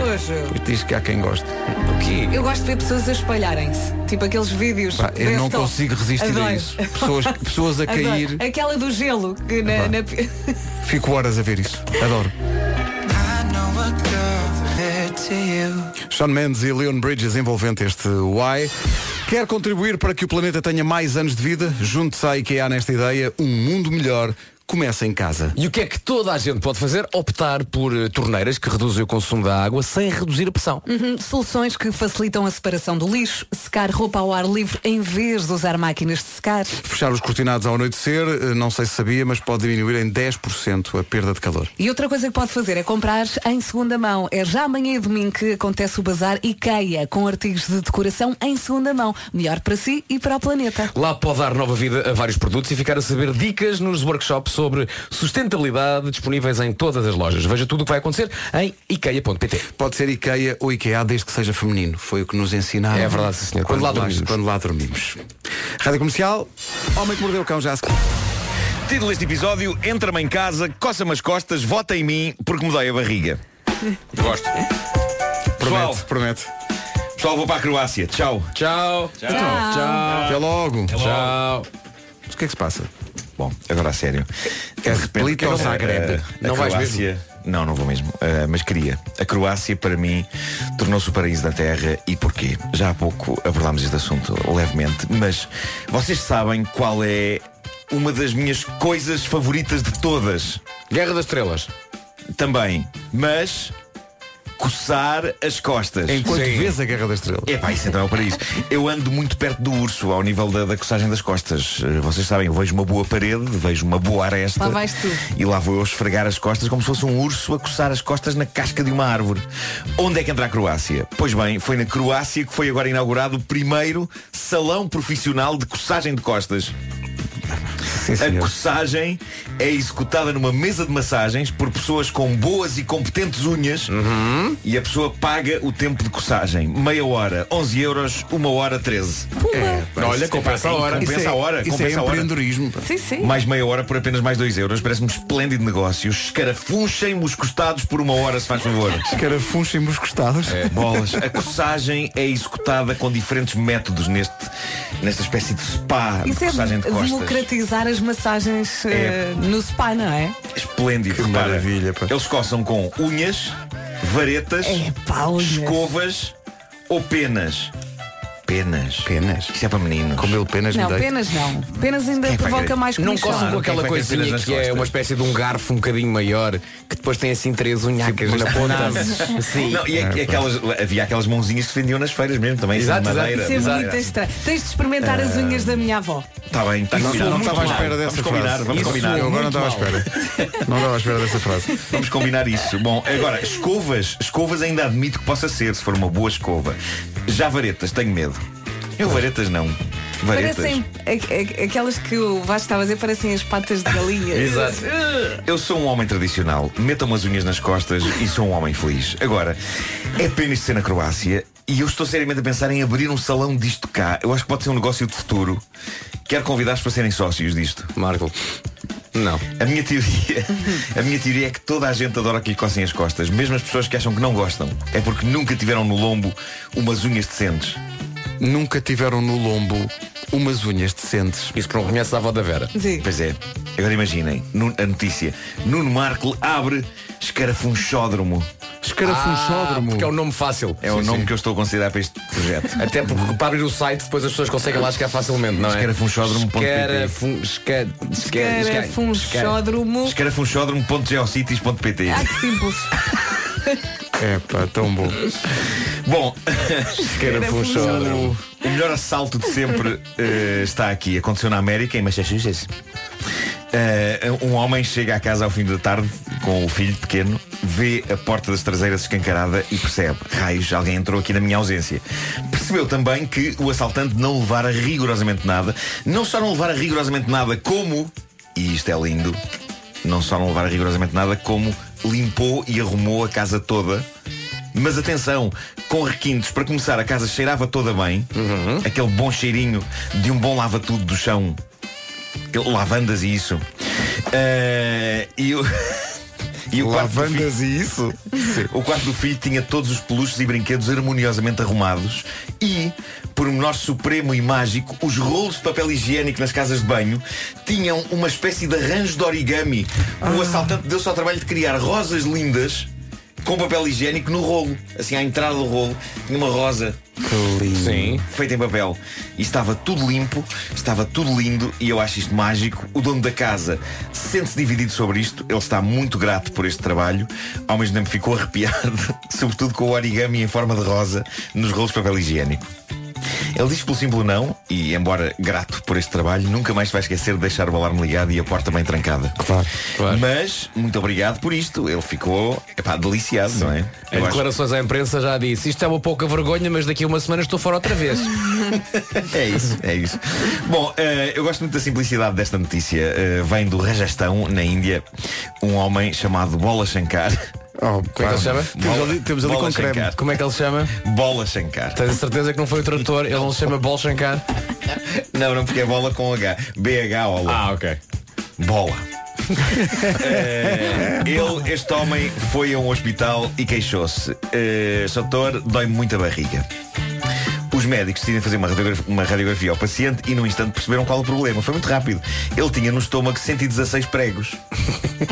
Pois diz que há quem goste. o quê? Eu gosto de ver pessoas a espalharem-se. Tipo aqueles vídeos. Pá, eu não consigo resistir a Adoro. isso. Pessoas, pessoas a Adoro. cair. Aquela do gelo. Que na, na... Fico horas a ver isso. Adoro. Sean Mendes e Leon Bridges envolvente este Why. Quer contribuir para que o planeta tenha mais anos de vida? Junte-se à IKEA nesta ideia. Um mundo melhor começa em casa. E o que é que toda a gente pode fazer? Optar por eh, torneiras que reduzem o consumo da água sem reduzir a pressão. Uhum, Soluções que facilitam a separação do lixo, secar roupa ao ar livre em vez de usar máquinas de secar. Fechar os cortinados ao anoitecer, eh, não sei se sabia, mas pode diminuir em 10% a perda de calor. E outra coisa que pode fazer é comprar em segunda mão. É já amanhã e domingo que acontece o bazar IKEA com artigos de decoração em segunda mão. Melhor para si e para o planeta. Lá pode dar nova vida a vários produtos e ficar a saber dicas nos workshops sobre sustentabilidade disponíveis em todas as lojas. Veja tudo o que vai acontecer em ikea.pt. Pode ser IKEA ou IKEA desde que seja feminino. Foi o que nos ensinaram. É verdade, sim, senhor. Quando lá dormimos. Quando lá dormimos. Rádio Comercial, Homem que Mordeu o Cão já se... Título deste episódio, entra-me em casa, coça-me as costas, vota em mim porque me dói a barriga. Gosto. Pessoal, Promete, promete. pessoal, vou para a Croácia. Tchau. Tchau. Tchau. Tchau. Até logo. Tchau. Mas o que é que se passa? Bom, agora a sério. É De repente, Split ou eh, Zagreb? eh, Não a vais Croácia, Não, não vou mesmo. Eh, mas queria. A Croácia, para mim, tornou-se o paraíso da terra. E porquê? Já há pouco abordámos este assunto levemente. Mas vocês sabem qual é uma das minhas coisas favoritas de todas? Guerra das Estrelas. Também. Mas coçar as costas. Enquanto Sim. vês a Guerra das Estrelas. Epá, isso então é o paraíso. Eu ando muito perto do urso ao nível da, da coçagem das costas. Eh, Vocês sabem, eu vejo uma boa parede, vejo uma boa aresta. Lá vais tu. E lá vou eu esfregar as costas como se fosse um urso a coçar as costas na casca de uma árvore. Onde é que entra a Croácia? Pois bem, foi na Croácia que foi agora inaugurado o primeiro salão profissional de coçagem de costas. Sim, A coçagem é executada numa mesa de massagens por pessoas com boas e competentes unhas e a pessoa paga o tempo de coçagem. Meia hora, 11 euros, uma hora, 13. É, Olha, compensa a hora. Compensa isso é- a hora, Isso é compensa a hora. empreendedorismo. Sim, sim. Mais meia hora por apenas mais 2 euros. Parece-me um esplêndido negócio. Escarafunchem-me os costados por uma hora, se faz favor. Escarafunchem-os gostados. Bolas. A coçagem é executada com diferentes métodos neste, nesta espécie de spa de Isso é coçagem de costas. Democratizar as massagens eh, no spa, não é? Esplêndido. Que repara. maravilha, pá. Eles coçam com unhas, varetas, É pá, unhas. escovas ou penas. Penas. Penas? Isso é para meninos. Como ele penas Não, me dei. penas não. Penas ainda Quem é provoca mais Não comichão. coçam com aquela Quem é que vai ter coisinha penas nas que é costas? uma espécie de um garfo um bocadinho maior que depois tem assim três unhacas na ponta. Sim. Não, e, é- e aquelas, havia aquelas mãozinhas que se vendiam nas feiras mesmo, também assim, Exato, de exato. madeira. Isso é muito estranho. Tens de experimentar as unhas da minha avó. Está bem, está Não, não estava à espera dessa Vamos combinar, frase. vamos Isso combinar. eu agora não estava à espera. Não estava à espera dessa frase. Vamos combinar isso. Bom, agora, escovas. Escovas ainda admito que possa ser, se for uma boa escova. Já varetas, tenho medo. Eu varetas não. Varetas. Parecem a- a- aquelas que o Vasco estava a dizer, parecem as patas de galinha. Exato. Eu sou um homem tradicional, meto umas unhas nas costas e sou um homem feliz. Agora, é pena isto ser na Croácia e eu estou seriamente a pensar em abrir um salão disto cá. Eu acho que pode ser um negócio de futuro. Quero convidar-vos para serem sócios disto. Marco. Não. A minha teoria, a minha teoria é que toda a gente adora que lhe cossem as costas, mesmo as pessoas que acham que não gostam. É porque nunca tiveram no lombo umas unhas decentes. Nunca tiveram no lombo umas unhas decentes. Isso que não conhece a avó da Vera. Sim. Pois é. Agora imaginem, Nu- a notícia. Nuno Marco abre escarafunchódromo. Escarafunchódromo. Ah, porque é um nome fácil. É o nome que eu estou a considerar para este projeto. Até porque para abrir o site depois as pessoas conseguem lá chegar facilmente, não é? Escarafunchódromo.pt. Escarafun- esca- esca- esca- Escarafunchódromo. Escarafunchódromo.geocities.pt Ah, que simples. É pá, tão bom. Bom, Escarafunchódromo. o melhor assalto de sempre eh, está aqui. Aconteceu na América, em Massachusetts. Eh, um homem chega à casa ao fim da tarde com o filho pequeno, vê a porta das traseiras escancarada e percebe: raios, alguém entrou aqui na minha ausência. Percebeu também que o assaltante não levara rigorosamente nada, não só não levara rigorosamente nada, como, e isto é lindo, não só não levara rigorosamente nada, como limpou e arrumou a casa toda. Mas atenção, com requintos, para começar, a casa cheirava toda bem, aquele bom cheirinho de um bom lava-tudo do chão, lavandas e isso. Eh, e o. E o quarto do Lavandas filho- e isso? o quarto do filho tinha todos os peluches e brinquedos harmoniosamente arrumados e, por um menor supremo e mágico, os rolos de papel higiênico nas casas de banho tinham uma espécie de arranjo de origami. O assaltante deu-se ao trabalho de criar rosas lindas com papel higiênico no rolo. Assim, à entrada do rolo, tinha uma rosa Sim. feita em papel. E estava tudo limpo, estava tudo lindo e eu acho isto mágico. O dono da casa sente-se dividido sobre isto. Ele está muito grato por este trabalho. Ao mesmo tempo ficou arrepiado, sobretudo com o origami em forma de rosa nos rolos de papel higiênico. Ele diz pelo simples não, e embora grato por este trabalho, nunca mais vai esquecer de deixar o alarme ligado e a porta bem trancada. Claro. Claro. Mas, muito obrigado por isto. Ele ficou, epá, deliciado, não é? Em Eu acho- declarações à imprensa já disse Isto é uma pouca vergonha, mas daqui a uma semana estou fora outra vez É isso, é isso. Bom, eh, eu gosto muito da simplicidade desta notícia. Eh, vem do Rajastão, na Índia, um homem chamado Bola Shankar. Oh, Como é que ele se chama? Temos ali, temos ali Bola com creme. Shankar. Como é que ele se chama? Bola Shankar. Tens a certeza que não foi o tradutor Ele não se chama Bol Shankar? Não, não, porque é bola com H. BH, Ah, ok Bola. Eh, ele, este homem, foi a um hospital e queixou-se. Doutor, dói-me muito a barriga. Os médicos decidem fazer uma radiografia, uma radiografia ao paciente e num instante perceberam qual o problema. Foi muito rápido. Ele tinha no estômago 116 pregos.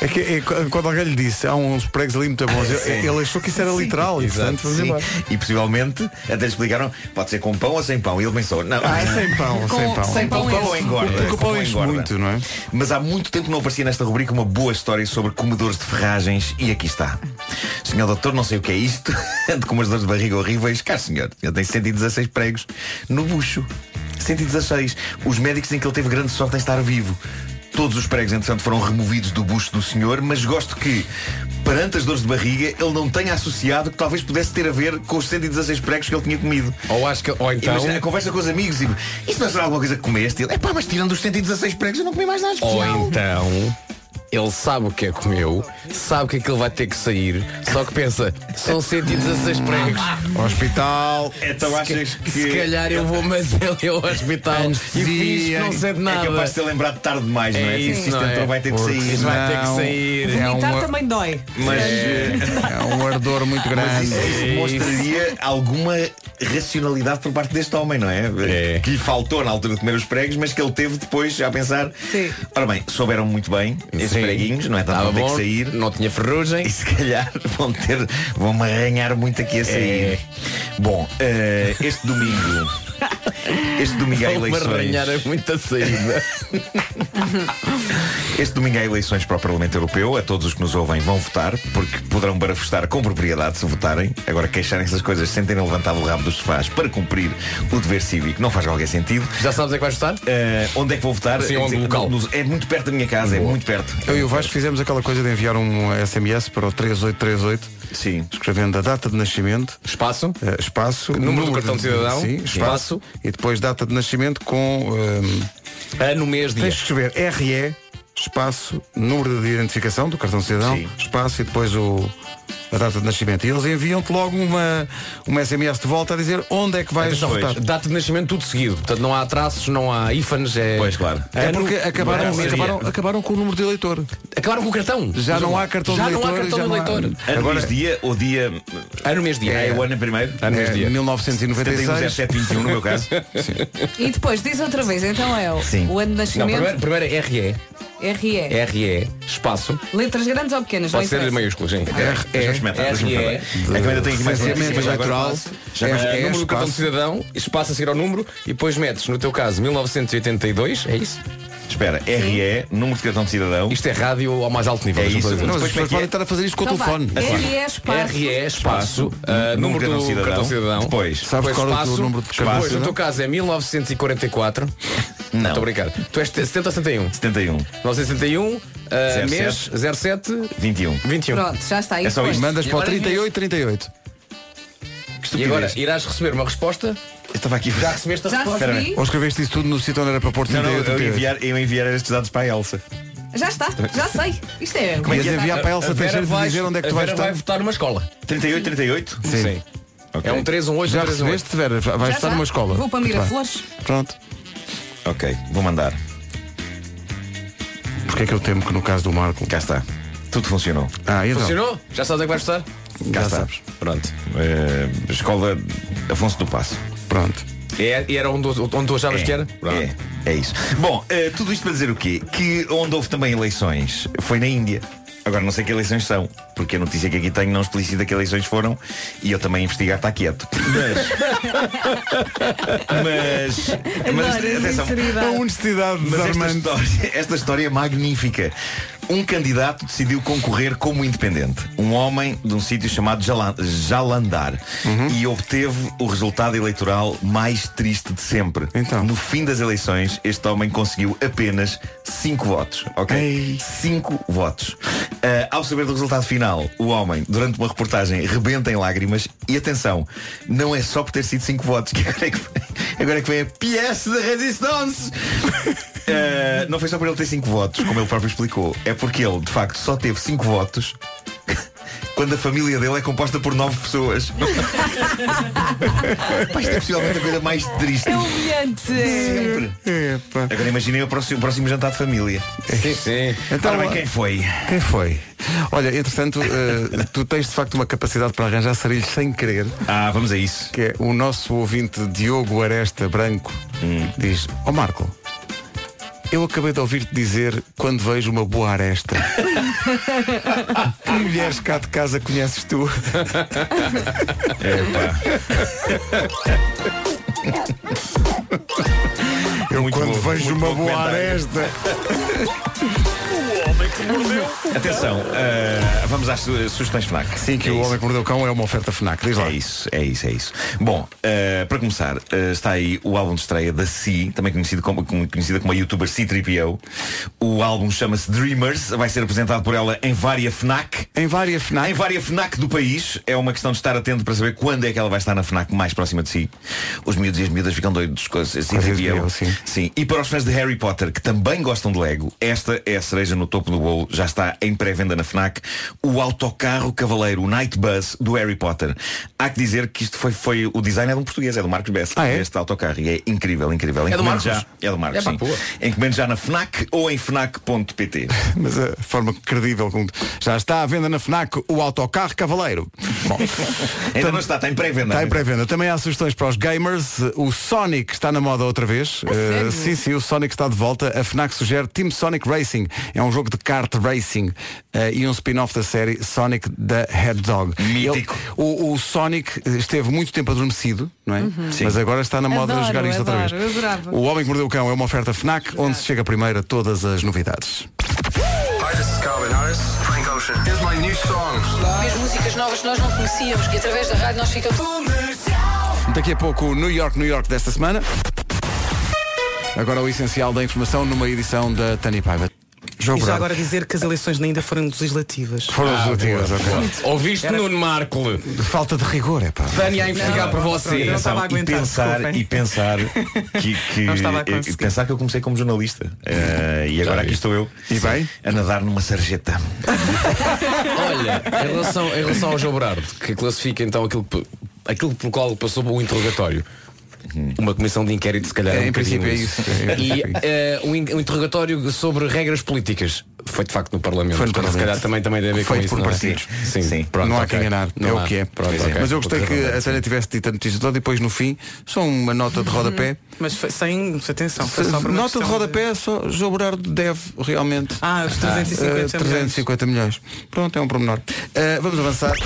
É que é, quando alguém lhe disse há uns pregos ali muito bons, ele, ele achou que isso era literal e portanto vamos Sim. embora. E possivelmente até lhe explicaram, pode ser com pão ou sem pão. E ele pensou, não, Ah, é sem pão, Com- sem pão. sem pão o pão enche. engorda. Porque o pão pão engorda. muito, não é? Mas há muito tempo não aparecia nesta rubrica uma boa história sobre comedores de ferragens e aqui está. Senhor doutor, não sei o que é isto, ando com umas dores de barriga horríveis. Caro senhor, ele tem 116 pregos no bucho. 116. Os médicos dizem que ele teve grande sorte em estar vivo. Todos os pregos, entretanto, foram removidos do bucho do senhor, mas gosto que, perante as dores de barriga, ele não tenha associado que talvez pudesse ter a ver com os 116 pregos que ele tinha comido. Ou acho que Ou então Imagina, a conversa com os amigos e isto não será alguma coisa que comeste? Ele, é pá, mas tirando os 116 pregos eu não comi mais nada Ou especial. então ele sabe o que é que comeu, sabe que aquilo vai ter que sair, só que pensa, são 116 pregos. Hospital. Então achas que. Se calhar eu vou mas ele ao hospital e fiz que não sente É nada. capaz de ter lembrado tarde demais, não é? É Se isso, não é? entrou, vai ter que sair. Isso vai ter que Não. sair. É Vomitar um- também dói. Mas, eh, É um ardor muito mas grande. isso, isso demonstraria alguma racionalidade por parte deste homem, não é? É. Que lhe faltou na altura de comer os pregos, mas que ele teve depois a pensar. Sim. Ora bem, souberam muito bem. Preguinhos, não é? Então vão ter que sair. Não tinha ferrugem. E se calhar vão ter, vão-me arranhar muito aqui a sair. É. Bom, eh, este domingo. Este domingo há eleições. arranhar a muita saída. Este domingo há eleições para o Parlamento Europeu. A todos os que nos ouvem vão votar, porque poderão barafustar com propriedade se votarem. Agora, queixarem essas coisas sem terem levantado o rabo dos sofás para cumprir o dever cívico não faz qualquer sentido. Já sabes é que vais votar? Eh, onde é que vou votar? Sim, onde dizer, local? no- é muito perto da minha casa, é muito perto. Eu e o Vasco fizemos aquela coisa de enviar um SMS para o 3838 Sim. escrevendo a data de nascimento Espaço. eh, espaço Número do cartão de cidadão, sim, espaço, espaço. e depois data de nascimento com ehm, Ano, mês, dia. tens que escrever RE espaço número de identificação do cartão de cidadão Sim. espaço e depois o a data de nascimento e eles enviam-te logo uma uma SMS de volta a dizer onde é que vais Atenção, votar data de nascimento tudo seguido. Portanto, não há traços, não há ífanes. É... Pois, claro. é Ano, porque acabaram, dia. acabaram, acabaram com o número de eleitor Acabaram com o cartão. já não há cartão já de não eleitor há cartão já de não há- eleitor. Ano, Agora- mês, dia ou dia. Ano, mês, dia. É o ano primeiro? Ano, mês, é, dia. 1996 710721 no meu caso. E depois, diz outra vez, então é o, Sim. o ano de Não, nascimento, primeiro, primeiro é RE. RE. RE, espaço. Letras grandes ou pequenas? Pode ser maiúsculas, sim. RE. É que eu ainda tenho aqui mais eleitoral RE, número do cartão de espaço. cidadão, espaço a seguir ao número e depois metes, no teu caso, 1982, é isso? Espera, RE, número de cartão de cidadão. Isto é rádio ao mais alto nível. É isso. não, as é pessoas é? podem estar a fazer isto com Então o vá. telefone RE espaço. RE, espaço, eh, número número de do cidadão. cartão de cidadão. Depois. Sabes qual é o teu espaço, número de cartão de Depois, no cidadão? teu caso é 1944. Não. Estou a brincar. Tu és 70 ou 71? 71, 1971, eh, 07. mês 07, 21. 21. Pronto, já está. E É só isto. mandas E para o agora 38 38 Que E agora irás receber uma resposta. Eu estava aqui. Já recebeste a Já resposta? recebi? ou escreveste isso tudo no sítio onde era para pôr Não, não, 38 eu ia 38 enviar, eu ia enviar estes dados para a Elsa. Já está, já sei. Isto é. Como é que é? enviar para a Elsa Teixeira de vai- dizer onde é que tu vais Vera vai estar votar numa escola. 38, 38? Sim. Ok. É um 3, um 8, já um 3, um 8. recebeste Vera vais Já, estar já. numa escola Vou para. Miraflores. pronto Ok, vou mandar. porque é que eu temo que no caso do Marco Cá está. Tudo funcionou. ah então Funcionou? Já sabes onde é que vais votar? Cá já está. sabes Pronto. Eh, escola Afonso do Passo. pronto É, e era onde, onde tu achavas que era? É, é isso. Bom, eh, tudo isto para dizer o quê? Que onde houve também eleições foi na Índia. Agora não sei que eleições são, porque a notícia que aqui tenho não explicita que eleições foram e eu também investigar está quieto. Mas. mas, mas atenção, sinceridade. a honestidade mas esta história, esta história é magnífica. Um candidato decidiu concorrer como independente. Um homem de um sítio chamado Jalan- Jalandhar. E obteve o resultado eleitoral mais triste de sempre. Então. No fim das eleições, este homem conseguiu apenas 5 votos. Ok? Ei. 5 votos. Ah, ao saber do resultado final, o homem, durante uma reportagem, rebenta em lágrimas. E atenção, não é só por ter sido 5 votos, que agora é que vem, agora é que vem a pièce de resistance. Ah, não foi só por ele ter 5 votos, como ele próprio explicou. É porque ele, de facto, só teve 5 votos quando a família dele é composta por 9 pessoas. Pá, isto é possivelmente a coisa mais triste. É humilhante. Sempre. Epá. Agora imaginem o próximo, o próximo jantar de família. Sim, sim. Então, Ora bem, quem foi? Quem foi? Olha, entretanto, eh, tu tens de facto uma capacidade para arranjar sarilhos sem querer, Ah, vamos a isso. que é o nosso ouvinte Diogo Aresta Branco diz, ó Marco, eu acabei de ouvir-te dizer quando vejo uma boa aresta. que mulheres cá de casa conheces tu? Eu Muito quando bom, vejo muito uma bom boa comentário. aresta. Atenção, ah, vamos às su- sugestões FNAC. Sim, que É o isso. Homem que Mordeu o Cão é uma oferta FNAC. Diz lá. É isso, é isso, é isso. Bom, eh, para começar, eh, está aí o álbum de estreia da Si, também conhecido como, como- conhecida como a youtuber C3PO. O álbum chama-se Dreamers, vai ser apresentado por ela em várias FNAC. Em várias FNAC. Em várias FNAC do país. É uma questão de estar atento para saber quando é que ela vai estar na FNAC mais próxima de si. Os miúdos e as miúdas ficam doidos com a C3PO. sim. Sim. E para os fãs de Harry Potter, que também gostam de Lego, esta é a cereja no topo do bolo. Já está em pré-venda na FNAC. O autocarro cavaleiro, o Night Bus do Harry Potter. Há que dizer que isto foi, foi o design é de um português, é do Marcos Bessa. Ah, é? Este autocarro. E é incrível, incrível. É do Encomende Marcos? Já, é do Marcos, É sim. Encomende já na FNAC ou em FNAC.pt. Mas a forma credível já está à venda na FNAC o autocarro Cavaleiro. Bom, Ainda não está, está em pré-venda. está em pré-venda. Também há sugestões para os gamers. O Sonic está na moda outra vez. Uh, sim, sim, o Sonic está de volta. A FNAC sugere Team Sonic Racing. É É um jogo de kart racing eh, e um spin-off da série Sonic the Hedgehog. Mítico. Ele- o, o Sonic esteve muito tempo adormecido, não é? Uhum. Mas agora está na moda Adoro, jogar isto outra adoro, vez. eu adorava. O Homem que Mordeu o Cão é uma oferta FNAC, onde se chega primeiro a todas as novidades. Hi, this is Calvin Harris, Frank Ocean. Here's my new song. As músicas novas que nós não conhecíamos e através da rádio nós ficamos. Daqui a pouco o New York, New York desta semana. Agora o essencial da informação numa edição da Tânia Paiva. Jogo E já agora dizer que as eleições ainda foram legislativas. Foram legislativas, ok. Ouviste Era- Nuno Marco? De falta de rigor, é pá. Tânia a investigar Não, você. eu não estava a e aguentar, pensar, e pensar que, que- Não estava a e conseguir. pensar que eu comecei como jornalista Eh, e agora aqui estou eu E bem? a nadar numa sarjeta Olha, em relação, em relação ao João Berardo, que classifica então aquilo, aquilo pelo qual passou o interrogatório. Uma comissão de inquérito, se calhar. É, um em princípio é isso, é, E é eh, um, um interrogatório sobre regras políticas. Foi de facto no Parlamento. Foi no Portanto, Se Parlamento. calhar também, também deve ver com Feito isso. por não é? partidos. Sim, Sim. Pronto, não há ok. quem enganar, Não é há. o que é. Pronto, Pois é. Mas eu gostei que a. Tânia tivesse dito a notícia toda e depois no fim, só uma nota de rodapé. Mas foi, sem atenção, foi só para Nota de rodapé, só João Berardo deve realmente. Ah, os 350 eh, milhões. 350 milhões. Pronto, é um pormenor. Eh, vamos avançar.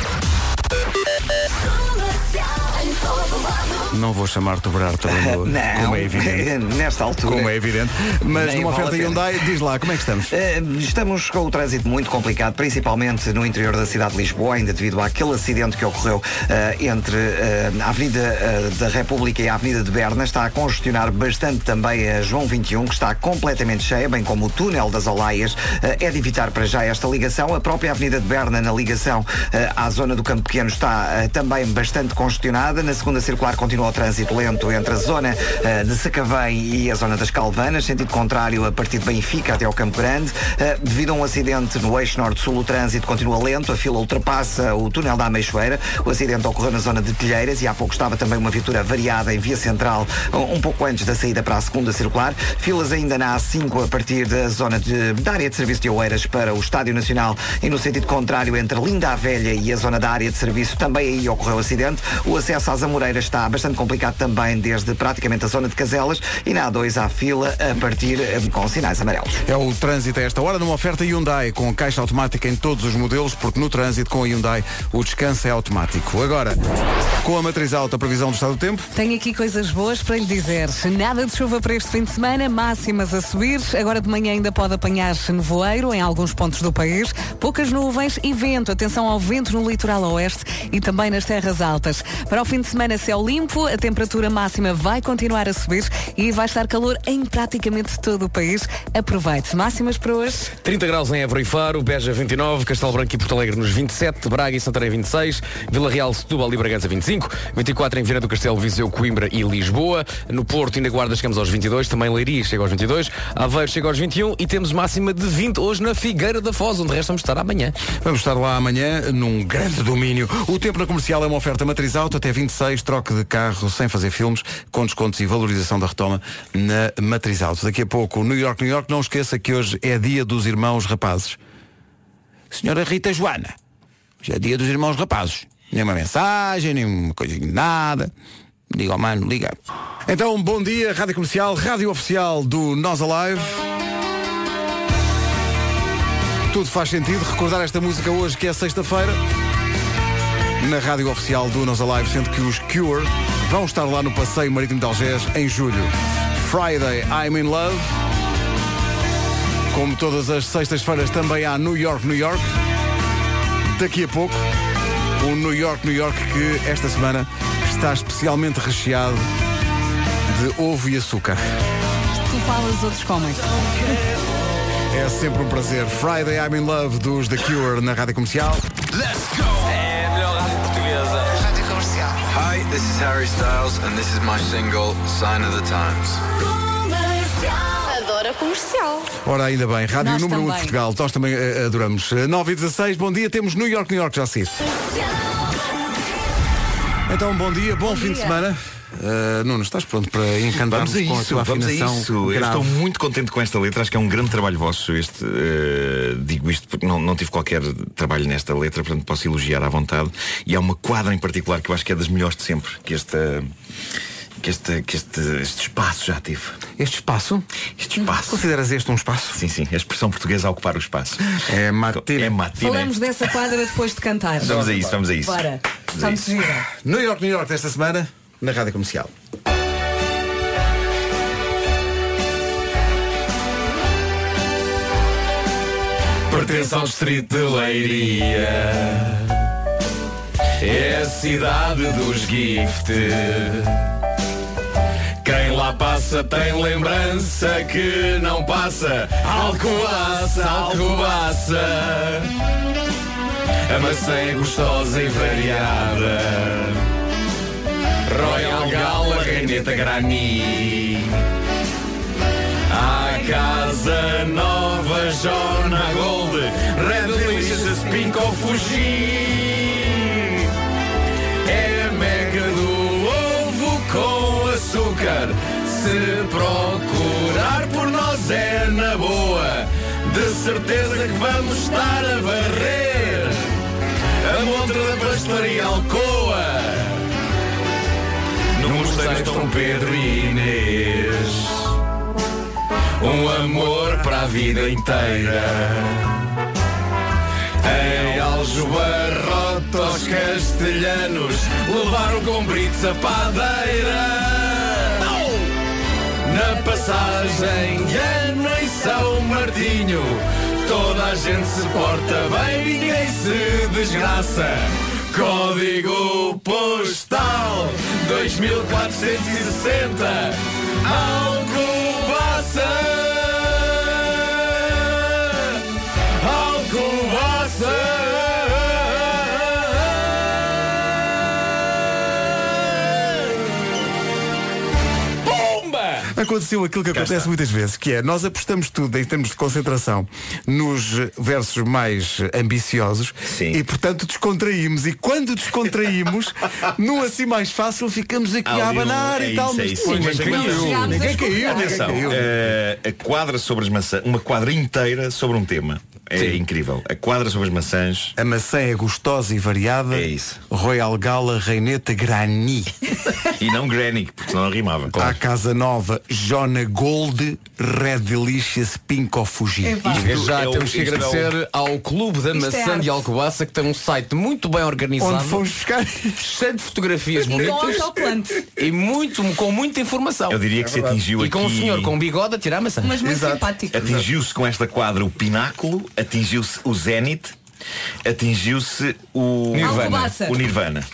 Não vou chamar-te Berardo Não, como é evidente. nesta altura. Como é evidente. Mas numa vale oferta. Hyundai, diz lá, como é que estamos? Eh, Estamos com o trânsito muito complicado, principalmente no interior da cidade de Lisboa, ainda devido àquele acidente que ocorreu eh, entre eh, a Avenida eh, da República e a Avenida de Berna. Está a congestionar bastante também a João 21, que está completamente cheia, bem como o túnel das Olaias. É de evitar para já esta ligação. A própria Avenida de Berna, na ligação à zona do Campo Pequeno, está também bastante congestionada. Na segunda circular continua o trânsito lento entre a zona eh, de Sacavém e a zona das Calvanas, sentido contrário a partir de Benfica até ao Campo Grande. Eh, devido a um acidente no eixo norte-sul, o trânsito continua lento, a fila ultrapassa o túnel da Ameixoeira. O acidente ocorreu na zona de Telheiras e há pouco estava também uma viatura variada em via central, um um pouco antes da saída para a segunda circular. Filas ainda na A5 a partir da zona de, da área de serviço de Oeiras para o Estádio Nacional e no sentido contrário entre Linda a Velha e a zona da área de serviço também aí ocorreu acidente. O acesso às Amoreiras está bastante complicado também desde praticamente a zona de Caselas e na A2 há fila a partir eh, com sinais amarelos. É o trânsito a esta hora numa oferta Hyundai com caixa automática em todos os modelos, porque no trânsito com a Hyundai o descanso é automático. Agora, com a matriz alta, a previsão do estado do tempo. Tenho aqui coisas boas para lhe dizer. Nada de chuva para este fim de semana, máximas a subir. Agora de manhã ainda pode apanhar-se nevoeiro em alguns pontos do país. Poucas nuvens e vento. Atenção ao vento no litoral oeste e também nas terras altas. Para o fim de semana, céu limpo, a temperatura máxima vai continuar a subir e vai estar calor em praticamente todo o país. Aproveite. Máximas para hoje. 30 graus em Évora e Faro, Beja 29, Castelo Branco e Porto Alegre nos 27, Braga e Santarém 26, Vila Real, Setúbal e Bragança 25, 24 em Viana do Castelo, Viseu, Coimbra e Lisboa, no Porto na Guarda chegamos aos 22, também Leiria chega aos 22, Aveiro chega aos 21 e temos máxima de 20 hoje na Figueira da Foz, onde resta vamos estar amanhã. Vamos estar lá amanhã num grande domínio. O tempo na comercial é uma oferta matriz alta até 26, troca de carro sem fazer filmes, com descontos e valorização da retoma na matriz alta. Daqui a pouco, New York, New York, não esqueça que hoje é dia dos irmãos rapazes. Senhora Rita Joana, hoje é dia dos irmãos rapazes. Nenhuma mensagem, nenhuma coisa, nada. Diga ao mano, liga. Então, bom dia, Rádio Comercial, Rádio Oficial do Nós Alive. Tudo faz sentido recordar esta música hoje, que é sexta-feira, na Rádio Oficial do Nós Alive, sendo que os Cure vão estar lá no Passeio Marítimo de Algés em julho. Friday, I'm in Love. Como todas as sextas-feiras, também há New York, New York. Daqui a pouco, o New York, New York, que esta semana está especialmente recheado de ovo e açúcar. Tu falas, outros comem. É sempre um prazer. Friday I'm in Love dos The Cure na Rádio Comercial. É a this is Harry Styles and this is my single Sign of the Times. Adoro a comercial. Ora, ainda bem. Rádio Nós número 1 um de. Portugal. Nós também eh, adoramos. Eh, 9 e 16, bom dia. Temos New York, New York já seguir. Então, bom dia, bom, fim de dia. semana. Eh, Nuno, estás pronto para a com a isso, tua vamos a afinação estou muito contente com esta letra, acho que é um grande trabalho vosso. Este, eh, digo isto porque não, não tive qualquer trabalho nesta letra, portanto posso elogiar à vontade. E há uma quadra em particular que eu acho que é das melhores de sempre, que esta. Que, este, que este, este espaço já teve. Este espaço? Este espaço. Consideras este um espaço? Sim, sim. A expressão portuguesa ocupar o espaço. É matina. É matina. Falamos dessa quadra depois de cantar. Vamos a isso, vamos a isso. Bora. Vamos a. New York, New York desta semana, na Rádio Comercial. Pertence ao distrito de Leiria É a cidade dos gift Quem tem lembrança que não passa. Alcobaça, alcobaça. A maçã é gostosa e variada. Royal Gala, Reineta Grani. A casa nova, Jona Gold. Red Delicious, Pink ou Fuji. É a meca do ovo com açúcar Se procurar por nós é na boa De certeza que vamos estar a varrer A montra da pastelaria Alcoa No mosteiro estão Pedro e Inês um amor para a vida inteira. Em Aljubarrota os castelhanos levaram com brito a padeira. Na passagem ano em São Martinho, toda a gente se porta bem, ninguém se desgraça. Código postal 2460 Alcobaça Bomba! Aconteceu aquilo que acontece muitas vezes, que é nós apostamos tudo em termos de concentração nos versos mais ambiciosos e portanto descontraímos. E quando descontraímos, num assim mais fácil, ficamos aqui a abanar é e tal. isso, é mas isso. depois Mas ninguém caiu. Ninguém caiu. Atenção, ninguém caiu. eh, a quadra sobre as maçãs, uma quadra inteira sobre um tema. É incrível. A quadra sobre as maçãs. A maçã é gostosa e variada. É isso. Royal Gala Reineta Grani. E não Granny, porque senão não rimava. À Casa Nova, Jona Gold, Red Delicious, Pink of Fuji. Isto já é o- temos que isto é o- agradecer ao Clube da Isto é Maçã arte. de Alcobaça que tem um site muito bem organizado. Onde fomos buscar. cheio de fotografias E com bonitas e muito, com muita informação. Eu diria que se atingiu e com aqui. um senhor com bigode a tirar a maçã. Mas muito Exato. simpático. Atingiu-se com esta quadra o pináculo, atingiu-se o zénite, atingiu-se o Nirvana. Alcobaça. O Nirvana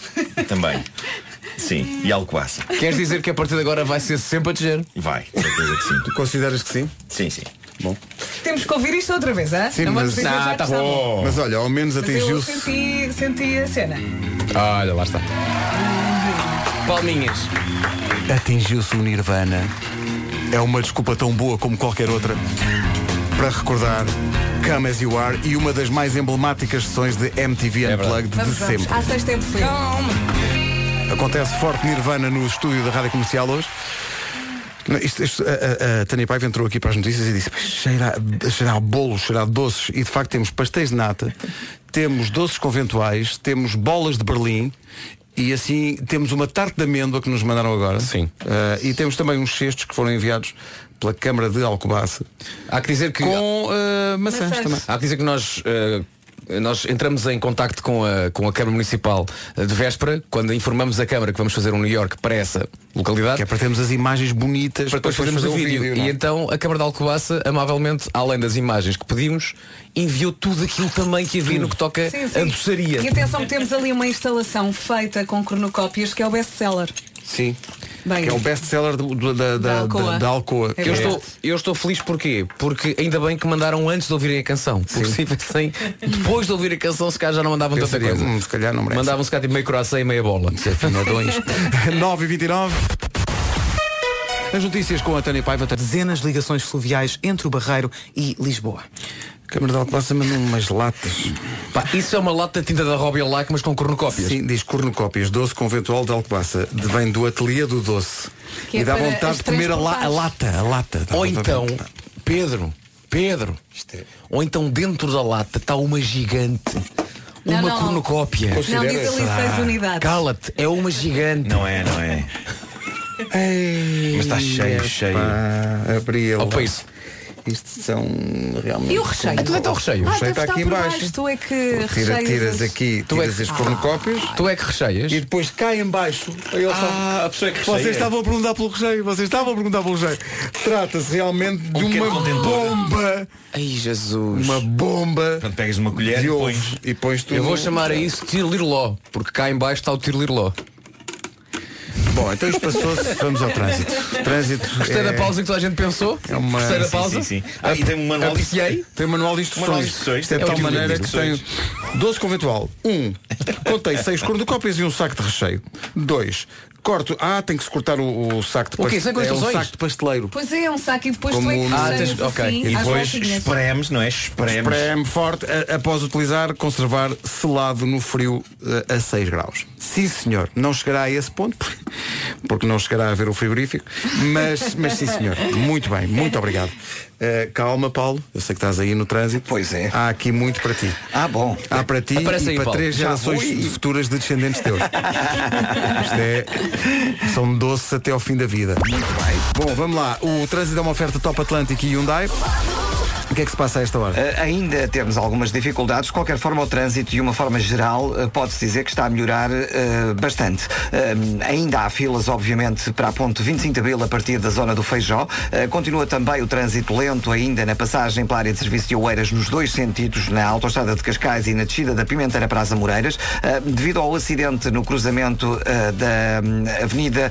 também. Sim, e Alcobaça. Queres dizer que a partir de agora vai ser sempre a descer? Vai, certeza que sim. Tu consideras que sim? Sim, sim. Bom. Temos que ouvir isto outra vez, hein? Sim, não vamos mas- dizer Ah, tá está bom. Mas olha, ao menos atingiu-se. senti, senti a cena. Olha, lá está. Palminhas. Atingiu-se o Nirvana. É uma desculpa tão boa como qualquer outra para recordar Come As You Are e uma das mais emblemáticas sessões de MTV Unplugged de Vamos, vamos. sempre. À sexta é de frio. Acontece forte Nirvana no estúdio da Rádio Comercial hoje. Não, isto- isto- a, a- a Tânia Paiva entrou aqui para as notícias e disse cheira, cheira a bolos, cheira a doces e de facto temos pastéis de nata, temos doces conventuais, temos bolas de Berlim e assim temos uma tarte de amêndoa que nos mandaram agora. Sim. Ah, e temos também uns cestos que foram enviados pela Câmara de Alcobaça Há que dizer que. com ah, maçãs, Maçãs. também. Há que dizer que nós. eh, nós entramos em contacto com a, com a Câmara Municipal de véspera, quando informamos a Câmara que vamos fazer um New York para essa localidade. Que é para termos as imagens bonitas para depois fazermos fazer o vídeo. é? e então a Câmara de Alcobaça, amavelmente, além das imagens que pedimos, enviou tudo aquilo também que havia no que toca Sim, a sim. doçaria. E atenção, temos ali uma instalação feita com cronocópias que é o best-seller. Sim. Bem, que é o best-seller da, da, Da Alcoa. da- Alcoa. É Eu estou, eu estou feliz porquê? Porque ainda bem que mandaram antes de ouvirem a canção. Porque se tivessem, depois de ouvir a canção, se calhar já não mandavam tanta coisa. "Hum, se calhar não merece." Mandavam se calhar tipo meio coração e meia bola. Afinadões. 9 e 29 As notícias com a Tânia Paiva. Dezenas de ligações fluviais entre o Barreiro e Lisboa. A Câmara de Alcobaça manda umas latas. Pá, isso é uma lata de tinta da Robbie Lac, mas com cornucópias. Sim, diz cornucópias, doce conventual de Alcobaça. Vem do ateliê do doce. Que é e dá para vontade de comer a, la- a lata, a lata. Dá Ou então, de- Pedro, Pedro, é- ou então dentro da lata está uma gigante. Não, uma não. cornucópia. Não, diz ali seis unidades. Cala-te, é uma gigante. Não é, não é. Ei, Mas está cheio, cheio. Abri ele. Opa, isso. Isto são realmente. E o recheio? Ah, tu é está o recheio. Ah, O recheio está aqui embaixo. baixo. Tu é que Tira, recheias tiras as- aqui, Tu é tiras que- as cornucópias Tu é que recheias? e depois cai em baixo. Aí ele Ah, a pessoa é que Vocês recheia. estavam a perguntar pelo recheio, vocês estavam a perguntar pelo recheio. Trata-se realmente de Um uma bomba. Ai, Jesus. Uma bomba Portanto, pegas uma colher e pões. e pões tudo. Eu vou chamar a isso tirlirló, porque cá em baixo está o tirlirló. Bom, então isto passou-se. Vamos ao trânsito. Trânsito. Gostei é... da pausa que toda a gente pensou. É uma- Gostei da Sim, pausa. Sim, sim. Ah, e tem um manual de. Tem um manual de instruções. Isto é de É tal maneira que tem instruções. 12 conventual. 1. Um, contém 6 cornucópias e um saco de recheio. 2. Corto. Ah, tem que se cortar o, o saco de O quê? pasteleiro. Sem É um saco de pasteleiro. Pois é, é um saco e depois Como tu é que no- Ah, tens- ok. assim, E às depois voltinhas. espremes, não é? Espremes. Espreme forte a- após utilizar, conservar selado no frio eh, a 6 graus. Sim, senhor. Não chegará a esse ponto, porque- porque não chegará a ver o frigorífico, mas, mas sim, senhor. Muito bem, muito obrigado. Eh, calma, Paulo. Eu sei que estás aí no trânsito. Pois é. Há aqui muito para ti. Ah, bom. Há para ti Aparece e aí, para Paulo. três Já gerações fui. futuras de descendentes teus. Isto é. São doces até ao fim da vida. Bom, vamos lá. O trânsito é uma oferta Top Atlântico e Hyundai. O que é que se passa a esta hora? Uh, ainda temos algumas dificuldades. De qualquer forma, o trânsito, de uma forma geral, uh, pode-se dizer que está a melhorar uh, bastante. Um, ainda há filas, obviamente, para a ponte 25 de Abril, a partir da zona do Feijó. Continua também o trânsito lento ainda na passagem pela área de serviço de Oeiras, nos dois sentidos, na autoestrada de Cascais e na descida da Pimenteira para as Amoreiras. Devido ao acidente no cruzamento da hum, Avenida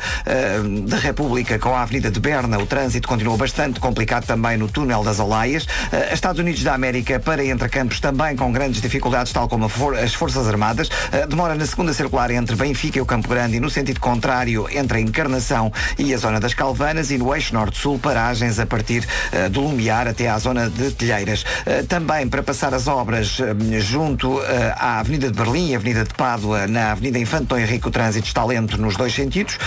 da República com a Avenida de Berna, o trânsito continua bastante complicado também no túnel das Olaias. Uh, Estados Unidos da América para entre campos também com grandes dificuldades, tal como as Forças Armadas. Uh, demora na segunda circular entre Benfica e o Campo Grande e no sentido contrário entre a Encarnação e a zona das Calvanas e no eixo norte-sul paragens a partir uh, do Lumiar até à zona de Telheiras. Também para passar as obras junto à Avenida de Berlim Avenida de Pádua, na Avenida Infante Dom Henrique, o trânsito está lento nos dois sentidos.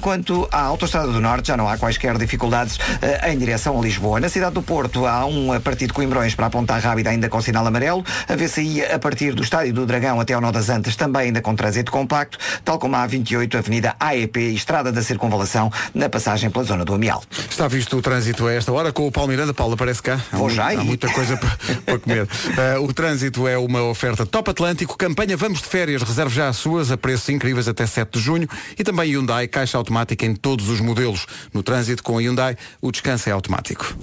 Quanto à Autostrada do Norte, já não há quaisquer dificuldades em direção a Lisboa. Na cidade do Porto, há um a partir de Coimbrões para a Ponta Rábida, ainda com sinal amarelo. A VCI a partir do Estádio do Dragão até ao Nó das Antas, também ainda com trânsito compacto, tal como a A28, Avenida AEP e Estrada da Circunvalação, na passagem pela zona do Amial. Está visto o trânsito a esta hora com o Paulo Miranda. Paulo aparece cá. Há, Vou já há muita coisa para, comer. Eh, o trânsito é uma oferta Top Atlântico. Campanha Vamos de Férias. Reserve já as suas a preços incríveis até 7 de junho. E também Hyundai, caixa automática em todos os modelos. No trânsito com a Hyundai, o descanso é automático.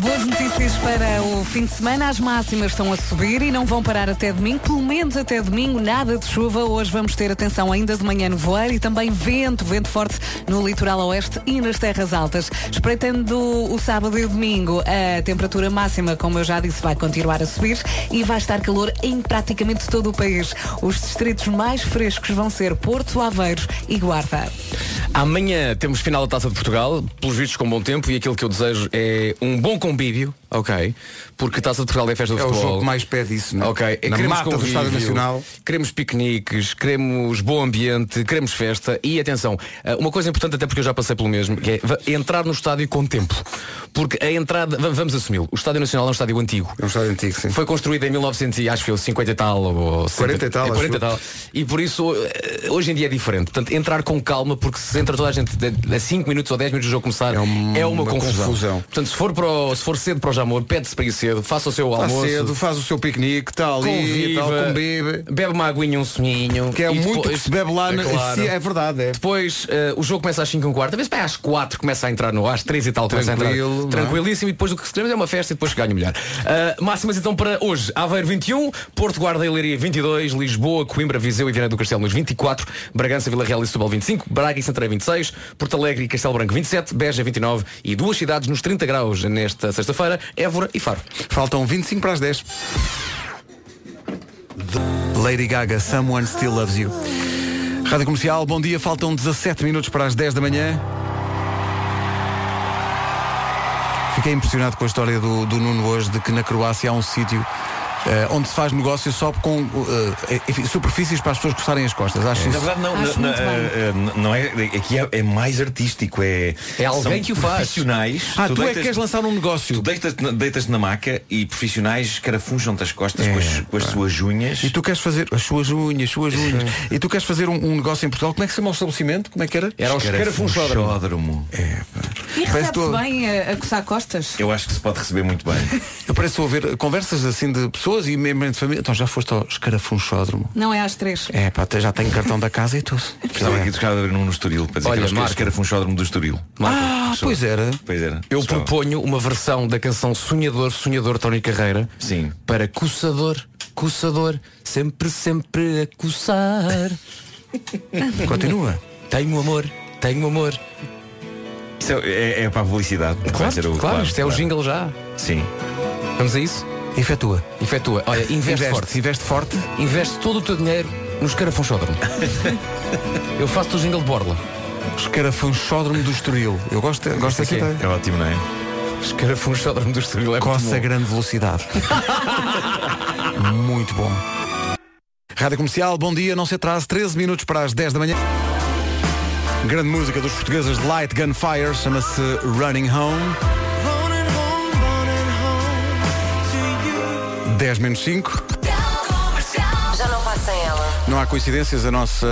Boas para o fim de semana. As máximas estão a subir e não vão parar até domingo, pelo menos até domingo. Nada de chuva. Hoje vamos ter atenção ainda de manhã no voeiro e também vento, vento forte no litoral oeste e nas terras altas. Espreitando o sábado e o domingo, a temperatura máxima, como eu já disse, vai continuar a subir e vai estar calor em praticamente todo o país. Os distritos mais frescos vão ser Porto, Aveiro e Guarda. Amanhã temos final da Taça de Portugal, pelos vistos com bom tempo, e aquilo que eu desejo é um bom convívio, ok? Porque a Taça de Portugal é festa de É o futebol. jogo que mais pede isso, não é? Ok, Na queremos mata do convívio, Estádio Nacional. Queremos piqueniques, queremos bom ambiente, queremos festa e atenção, eh, uma coisa importante até porque eu já passei pelo mesmo, que é entrar no estádio com tempo. Porque a entrada, va- vamos assumi-lo, o Estádio Nacional é um estádio antigo. É um estádio antigo, sim. Foi construído em 1900 e acho que foi 50 e tal ou 40 e tal, é, acho 40 e eu. tal. E por isso eh, hoje em dia é diferente. Portanto, entrar com calma, porque se entra toda a gente a 5 minutos ou 10 minutos do jogo começar, é, uma, uma confusão. confusão. Portanto, se for, para o- se for cedo para o Jamor, pede-se para ir cedo, faça o seu Está almoço. cedo, faz o seu piquenique, ali, Conviva, tal, convive. bebe uma aguinha, um soninho. Que é e muito depois- que se bebe lá. na- claro. Sim, é verdade, é. Depois eh, o jogo começa às 5 e um quarto, às vezes vai às 4 começa a entrar no ar, às 3 e tal começa a entrar. Tranquilo, não é? Tranquilíssimo e depois o que se queremos é uma festa e depois ganha melhor. Uh, máximas então para hoje, Aveiro 21, Porto Guarda e Leiria 22, Lisboa, Coimbra, Viseu e Viana do Castelo nos 24, Bragança, Vila Real e Setúbal 25, Braga e Santarém 26, Porto Alegre e Castelo Branco 27, Beja 29 e duas cidades nos 30 graus nesta sexta-feira, Évora e Faro. Faltam 25 para as 10. Lady Gaga, Someone Still Loves You. Rádio Comercial, bom dia. Faltam 17 minutos para as 10 da manhã. Fiquei impressionado com a história do, do Nuno hoje de que na Croácia há um sítio onde se faz negócio só com eh, enfim, superfícies para as pessoas coçarem as costas. Acho Na isso. verdade, não, não, eh, eh, é. Aqui é, é mais artístico. É, É alguém são que o faz. Profissionais. Ah, tu, é que queres lançar um negócio. Tu deitas-te na, deitas na maca e profissionais escarafuncham-te as costas É, com, as, com as pá. suas unhas. E tu queres fazer as suas unhas, suas unhas. e tu queres fazer um, um negócio em Portugal. Como é que se chama o estabelecimento? Como é que era? Era o escarafunchódromo. Escarafunchódromo. E recebe-se bem a, a coçar costas? Eu acho que se pode receber muito bem. Eu pareço ouvir conversas assim de pessoas e membros de família. Então já foste ao escarafunchódromo. Não é às três. É, pá, até já tenho cartão da casa e tudo. Estava aqui buscar abrir um no Estoril para dizer Olha, que era o escarafunchódromo do Estoril. Ah, pois era. Pois era. Eu proponho uma versão da canção Sonhador, Sonhador Tony Carreira Sim. para coçador, coçador, sempre, sempre a coçar. Continua. Tenho amor, tenho amor. Isso é, é- é para a publicidade. Claro, o- claro, isto é o claro. jingle já. Sim. Vamos a isso? Efetua. Efetua. Olha, investe, Investe, forte. investe forte. Investe todo o teu dinheiro no escarafunchódromo. Eu faço o jingle de borla. Escarafunchódromo do Estoril. Eu gosto, gosto dessa é. ideia. É ótimo, não é? Escarafunchódromo do Estoril é muito Coça grande velocidade. Muito bom. Rádio Comercial, bom dia, não se atrase, 13 minutos para as 10 da manhã. Grande música dos portugueses de Light Gunfire, chama-se Running Home. 10 menos 5. Já não passa ela. Não há coincidências, a nossa,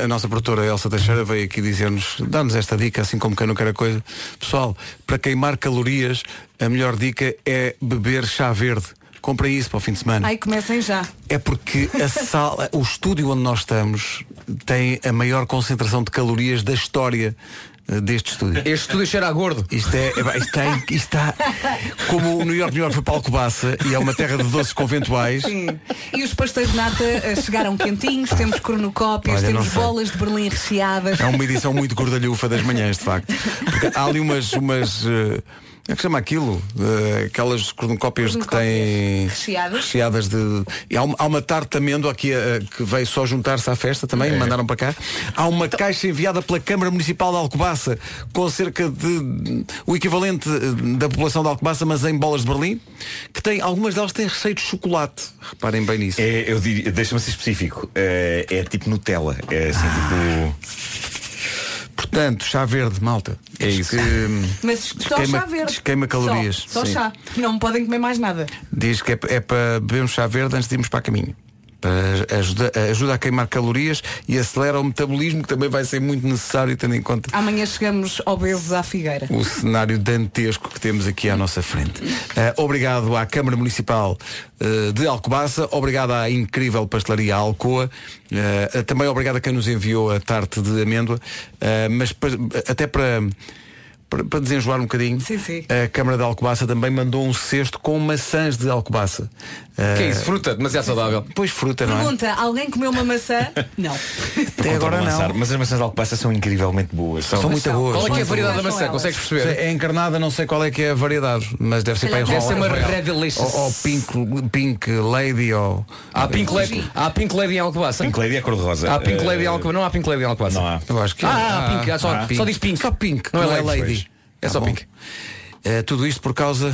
a, a nossa produtora Elsa Teixeira veio aqui dizer-nos, dá-nos esta dica, assim como quem não quer a coisa. Pessoal, para queimar calorias, a melhor dica é beber chá verde. Comprem isso para o fim de semana. Ai, comecem já. É porque a sala, o estúdio onde nós estamos tem a maior concentração de calorias da história deste estúdio. Este estúdio cheira a gordo. Isto é, é isto está, isto está como o New York, New York foi para Alcobaça e é uma terra de doces conventuais. Sim. E os pastéis de nata eh, chegaram quentinhos, temos cornucópias, Olha, temos bolas de Berlim recheadas. É uma edição muito gordalhufa das manhãs, de facto. Porque há ali umas. umas eh, como é que chama aquilo? Eh, aquelas cornucópias que têm. Recheadas. Recheadas de. E há, uma- há uma tarte de amênoa aqui eh, que veio só juntar-se à festa também, mandaram para cá. Há uma caixa enviada pela Câmara Municipal de Alcobaça com cerca de. o equivalente eh, da população de Alcobaça, mas em bolas de Berlim, que tem. algumas delas têm recheio de chocolate. Reparem bem nisso. É, eu diria, deixa-me ser específico. É, é tipo Nutella. É assim Ah. tipo. Portanto, chá verde, malta. É isso. Mas só Desqueima- chá verde. desqueima calorias. Só, só chá. Não podem comer mais nada. Diz que é, é para bebermos chá verde antes de irmos para a caminho. Ajuda, ajuda a queimar calorias e acelera o metabolismo, que também vai ser muito necessário, tendo em conta Amanhã chegamos obesos à figueira. o cenário dantesco que temos aqui à nossa frente. Eh, obrigado à Câmara Municipal eh, de Alcobaça, obrigado à incrível pastelaria Alcoa, eh, também obrigado a quem nos enviou a tarte de amêndoa, mas pa- até para, para, para desenjoar um bocadinho, Sim, sim. a Câmara de Alcobaça também mandou um cesto com maçãs de Alcobaça. Eh, Que é isso? Fruta? Demasiado saudável. Pois fruta, não é? Pergunta, alguém comeu uma maçã? Não. Até agora não. Lançar, Mas as maçãs de Alcobaça são incrivelmente boas. São muito boas. Qual é que é a variedade da maçã? Consegues perceber? É encarnada, não sei qual é que é a variedade, mas deve ser para Deve ser uma. Red Delicious. Ou, ou pink, pink Lady ou. Há Pink Lady, há Pink Lady em Alcobaça? Pink Lady é cor-de-rosa. Há Pink Lady em Eh, Alcobaça. Não há Pink Lady em Alcobaça. Não há. Eu acho que Ah, há Pink. há só, Ah. só diz Pink. Só pink, Não é Lady. É Tá só. Pink. Eh, tudo isto por causa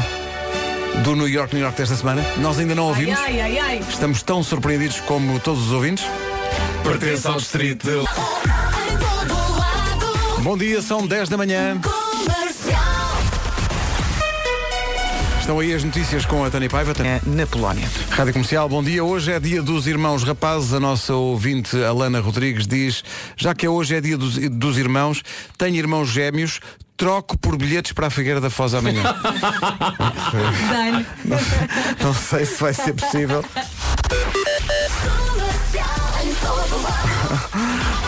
do New York, New York desta semana. Nós ainda não ouvimos. ai, ai, ai. Estamos tão surpreendidos como todos os ouvintes. Pertence ao distrito. Bom dia, são 10 da manhã. Estão aí as notícias com a Tânia Paiva. É, na Polónia. Rádio Comercial, bom dia. Hoje é dia dos irmãos rapazes. A nossa ouvinte Alana Rodrigues diz, já que hoje é dia dos, dos irmãos, tenho irmãos gêmeos, troco por bilhetes para a Figueira da Foz amanhã. Dane. Não sei se vai ser possível.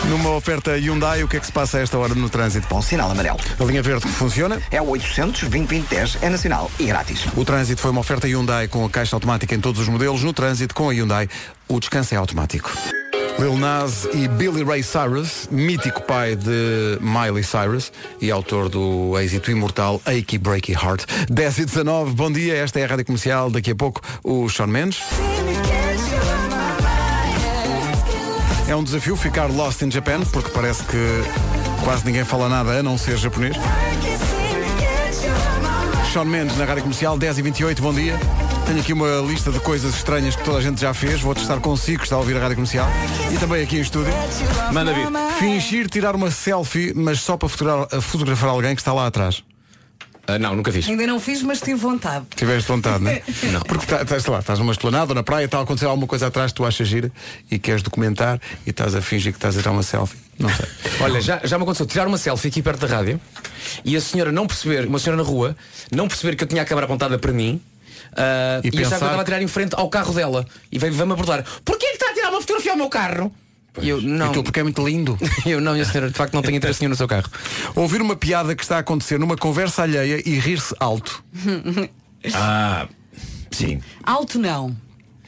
Numa oferta Hyundai, o que é que se passa a esta hora no trânsito? Bom sinal amarelo. A linha verde funciona. É o 800 2010 é nacional e grátis. O trânsito foi uma oferta Hyundai com a caixa automática em todos os modelos. No trânsito, com a Hyundai, o descanso é automático. Lil Nas e Billy Ray Cyrus, mítico pai de Miley Cyrus e autor do êxito imortal Achy Breaky Heart. 10 e 19, bom dia, esta é a Rádio Comercial. Daqui a pouco, o Sean Mendes. É um desafio ficar lost in Japan, porque parece que quase ninguém fala nada a não ser japonês. Sean Mendes na Rádio Comercial, 10 e 28 bom dia. Tenho aqui uma lista de coisas estranhas que toda a gente já fez. Vou testar consigo, que está a ouvir a Rádio Comercial. E também aqui em estúdio. Manda vir. Fingir tirar uma selfie, mas só para fotografar, fotografar alguém que está lá atrás. Ah, não, nunca fiz. Ainda não fiz, mas tive vontade. Tiveste vontade, não é? Não. Porque tá- estás lá, estás numa esplanada ou na praia, está a acontecer alguma coisa atrás que tu achas gira e queres documentar e estás a fingir que estás a tirar uma selfie. Não sei. Olha, já, já me aconteceu tirar uma selfie aqui perto da rádio e a senhora não perceber, uma senhora na rua, não perceber que eu tinha a câmara apontada para mim ah, E e, achar que eu pensar- estava a tirar em frente ao carro dela e veio- veio-me abordar. Porquê que está a tirar uma fotografia ao meu carro? E eu, não. Aquilo porque é muito lindo. eu não, minha senhora, de facto não tenho interesse nenhum no seu carro. Ouvir uma piada que está a acontecer numa conversa alheia e rir-se alto. Ah, sim. Alto não.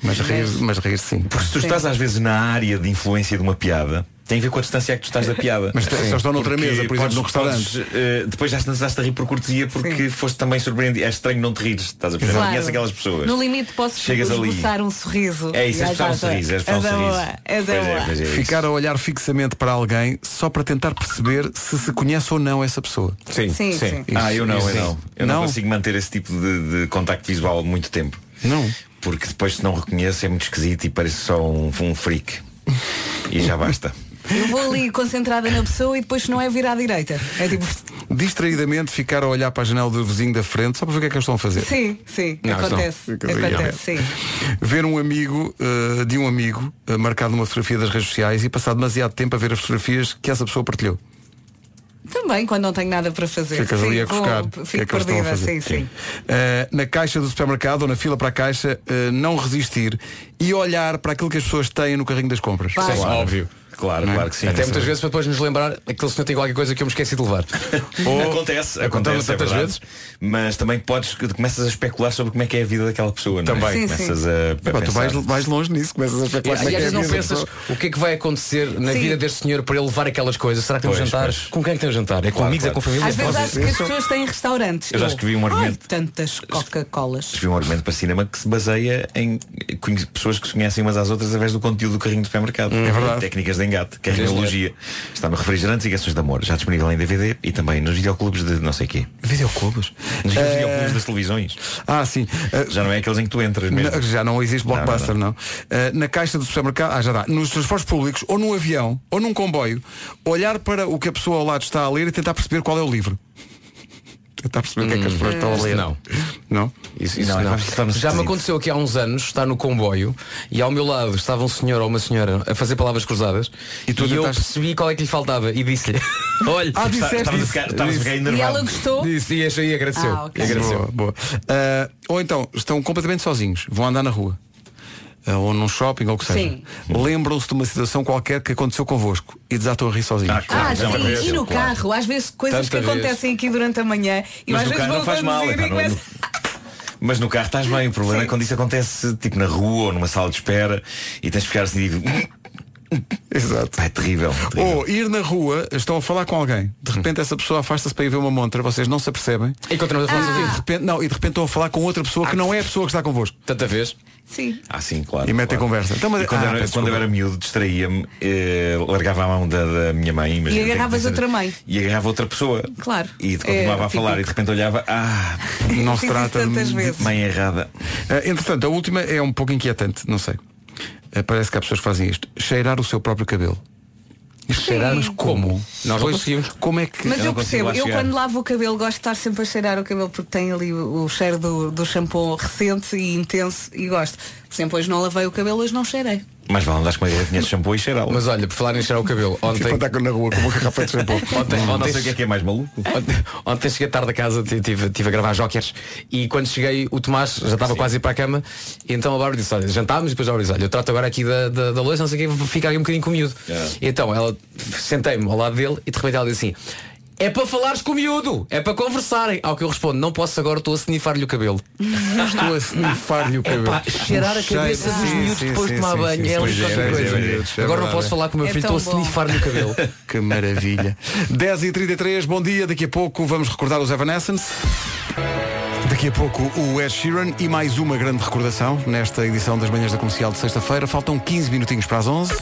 Mas rir, mas rir sim. Porque se tu Sim. estás às vezes na área de influência de uma piada, tem a ver com a distância a que tu estás da piada. Mas se estão noutra Porque mesa, por exemplo, num restaurante. eh, depois já estás a rir por cortesia porque foste também surpreendido. É estranho não te rires, estás a perceber? Não Claro. conheces aquelas pessoas. No limite posso Chegas ali. esboçar um sorriso. É isso, é esboçar um sorriso, é esboçar um sorriso. é da Pois boa. pois é. Ficar a olhar fixamente para alguém só para tentar perceber se se conhece ou não essa pessoa. Sim, Sim, sim. Ah, eu não, eu não. sim. Eu não, Não? consigo manter esse tipo de, de contacto visual muito tempo. Não. Porque depois se não reconheço é muito esquisito e parece só um, um freak. E já basta. Eu vou ali concentrada na pessoa e depois se não é virar à direita. É tipo. Distraidamente ficar a olhar para a janela do vizinho da frente só para ver o que é que eles estão a fazer. Sim, sim. Não, acontece. não. Acontece, sim. Ver um amigo uh, de um amigo uh, marcado numa fotografia das redes sociais e passar demasiado tempo a ver as fotografias que essa pessoa partilhou. Também quando não tenho nada para fazer. Ficas Sim, ali a buscar. é Fico estão a perdida, fazer. sim, sim. Uh, na caixa do supermercado ou na fila para a caixa, uh, não resistir e olhar para aquilo que as pessoas têm no carrinho das compras. Sim, óbvio. Claro, é? claro que sim. Até muitas vezes para depois nos lembrar aquele senhor tem qualquer coisa que eu me esqueci de levar. acontece, acontece tantas é vezes. Mas também podes, começas a especular sobre como é que é a vida daquela pessoa. Não é? Também. Sim, começas sim. a, a tu vais, vais longe nisso, começas a E, especular e é às que é vezes não pensas o que é que vai acontecer na Sim. vida deste senhor para ele levar aquelas coisas. Será que tem um Pois, jantar? pois. Com quem é que tem um jantar? É com Claro, amigos, é claro. com família? Às vezes acho que as pessoas têm restaurantes. Eu já escrevi um Ai, argumento. tantas Coca-Colas. Escrevi um argumento para cinema que se baseia em pessoas que se conhecem umas às outras através do conteúdo do carrinho do supermercado. É verdade. Técnicas de engate, carrinologia. Está no Refrigerantes e Gações de Amor, já disponível em DVD e também nos videoclubes de não sei quê. Videoclubes? Nos Eh, videoclubes das televisões. Ah, sim. Uh, Já não é aqueles em que tu entras mesmo. Na- já não existe Não, blockbuster, não. não, Uh, na caixa do supermercado, ah, já dá. Nos transportes públicos, ou num avião, ou num comboio, olhar para o que a pessoa ao lado está a ler e tentar perceber qual é o livro. Tentar perceber o que é que as pessoas estão a ler. não. Não? Isso, isso Não, é não. no Já me aconteceu aqui há uns anos, estar no comboio e ao meu lado estava um senhor ou uma senhora a fazer palavras cruzadas E e, tu eu tentaste- percebi qual é que lhe faltava e disse-lhe Olha, Ah, Está- disseste isso. ficar- estavas a ficar E ela gostou? disse e achei e agradeceu. Ah, ok. E agradeceu. Boa, boa. Uh, ou então, estão completamente sozinhos, vão andar na rua. Uh, ou num shopping, ou o que seja. Lembram-se de uma situação qualquer que aconteceu convosco e desatam a rir sozinhos. Ah, claro, Ah, sim, e no claro. carro, às vezes coisas Tanta que vez. acontecem aqui durante a manhã e Mas às vezes carro vou não faz mal. conduzir e não- começo- Mas no carro estás bem. O problema Sim. é quando isso acontece tipo na rua ou numa sala de espera e tens de ficar assim digo. Exato. Pá, é terrível. terrível. Ou ir na rua, estão a falar com alguém, de repente essa pessoa afasta-se para ir ver uma montra, vocês não se apercebem. E continuamos a falar E de repente, não, e de repente estão a falar com outra pessoa que não é a pessoa que está convosco. Tanta vez. Sim. Ah, sim, claro. E metem claro. conversa. Então, mas- E quando, Ah, era- peço quando eu era miúdo, distraía-me, eh, largava a mão da, da minha mãe. imagina, tenho que agarravas outra mãe. E agarrava outra pessoa. Claro. E continuava É a falar e de típico. repente olhava, ah, Não se trata tantas de vezes. mãe errada. Uh, entretanto, a última é um pouco inquietante, não sei. Uh, parece que há pessoas que fazem isto. Cheirar o seu próprio cabelo. Cheirar, mas como? Nós não conseguimos. Como é que. Mas Eu percebo, eu quando lavo o cabelo gosto de estar sempre a cheirar o cabelo porque tem ali o, o cheiro do, do shampoo recente e intenso e gosto. Por exemplo, hoje não lavei o cabelo, hoje não cheirei. Mas vale, andares com uma garrafinha de shampoo e cheirá-lo. Mas olha, por falar em cheirar o cabelo, Tipo ontem, andar na rua com uma garrafa de shampoo. ontem, não ontem, sei o que é que é mais maluco. Ontem, ontem cheguei tarde a casa, tive, tive a gravar jokers e quando cheguei o Tomás já estava quase a ir para a cama, e então a Bárbara disse, olha, jantámos e depois a Bárbara disse, olha, eu trato agora aqui da, da, da louça, não sei o que, fica aqui um bocadinho com o miúdo. É. E então ela sentei-me ao lado dele e de repente ela disse assim, é para falares com o miúdo, é para conversarem. Ao que eu respondo, não posso agora, estou a snifar-lhe o cabelo. Estou a snifar-lhe o cabelo. Epá, cheirar a cabeça dos miúdos sim, depois sim, de tomar sim, banho. É ali qualquer é, coisa. é, é, é Agora não posso é. falar com o meu É filho, estou a snifar-lhe o cabelo. Que maravilha. 10h33, bom dia. Daqui a pouco vamos recordar os Evanescence. Daqui a pouco o Ed Sheeran e mais uma grande recordação nesta edição das manhãs da comercial de sexta-feira. Faltam 15 minutinhos para as 11.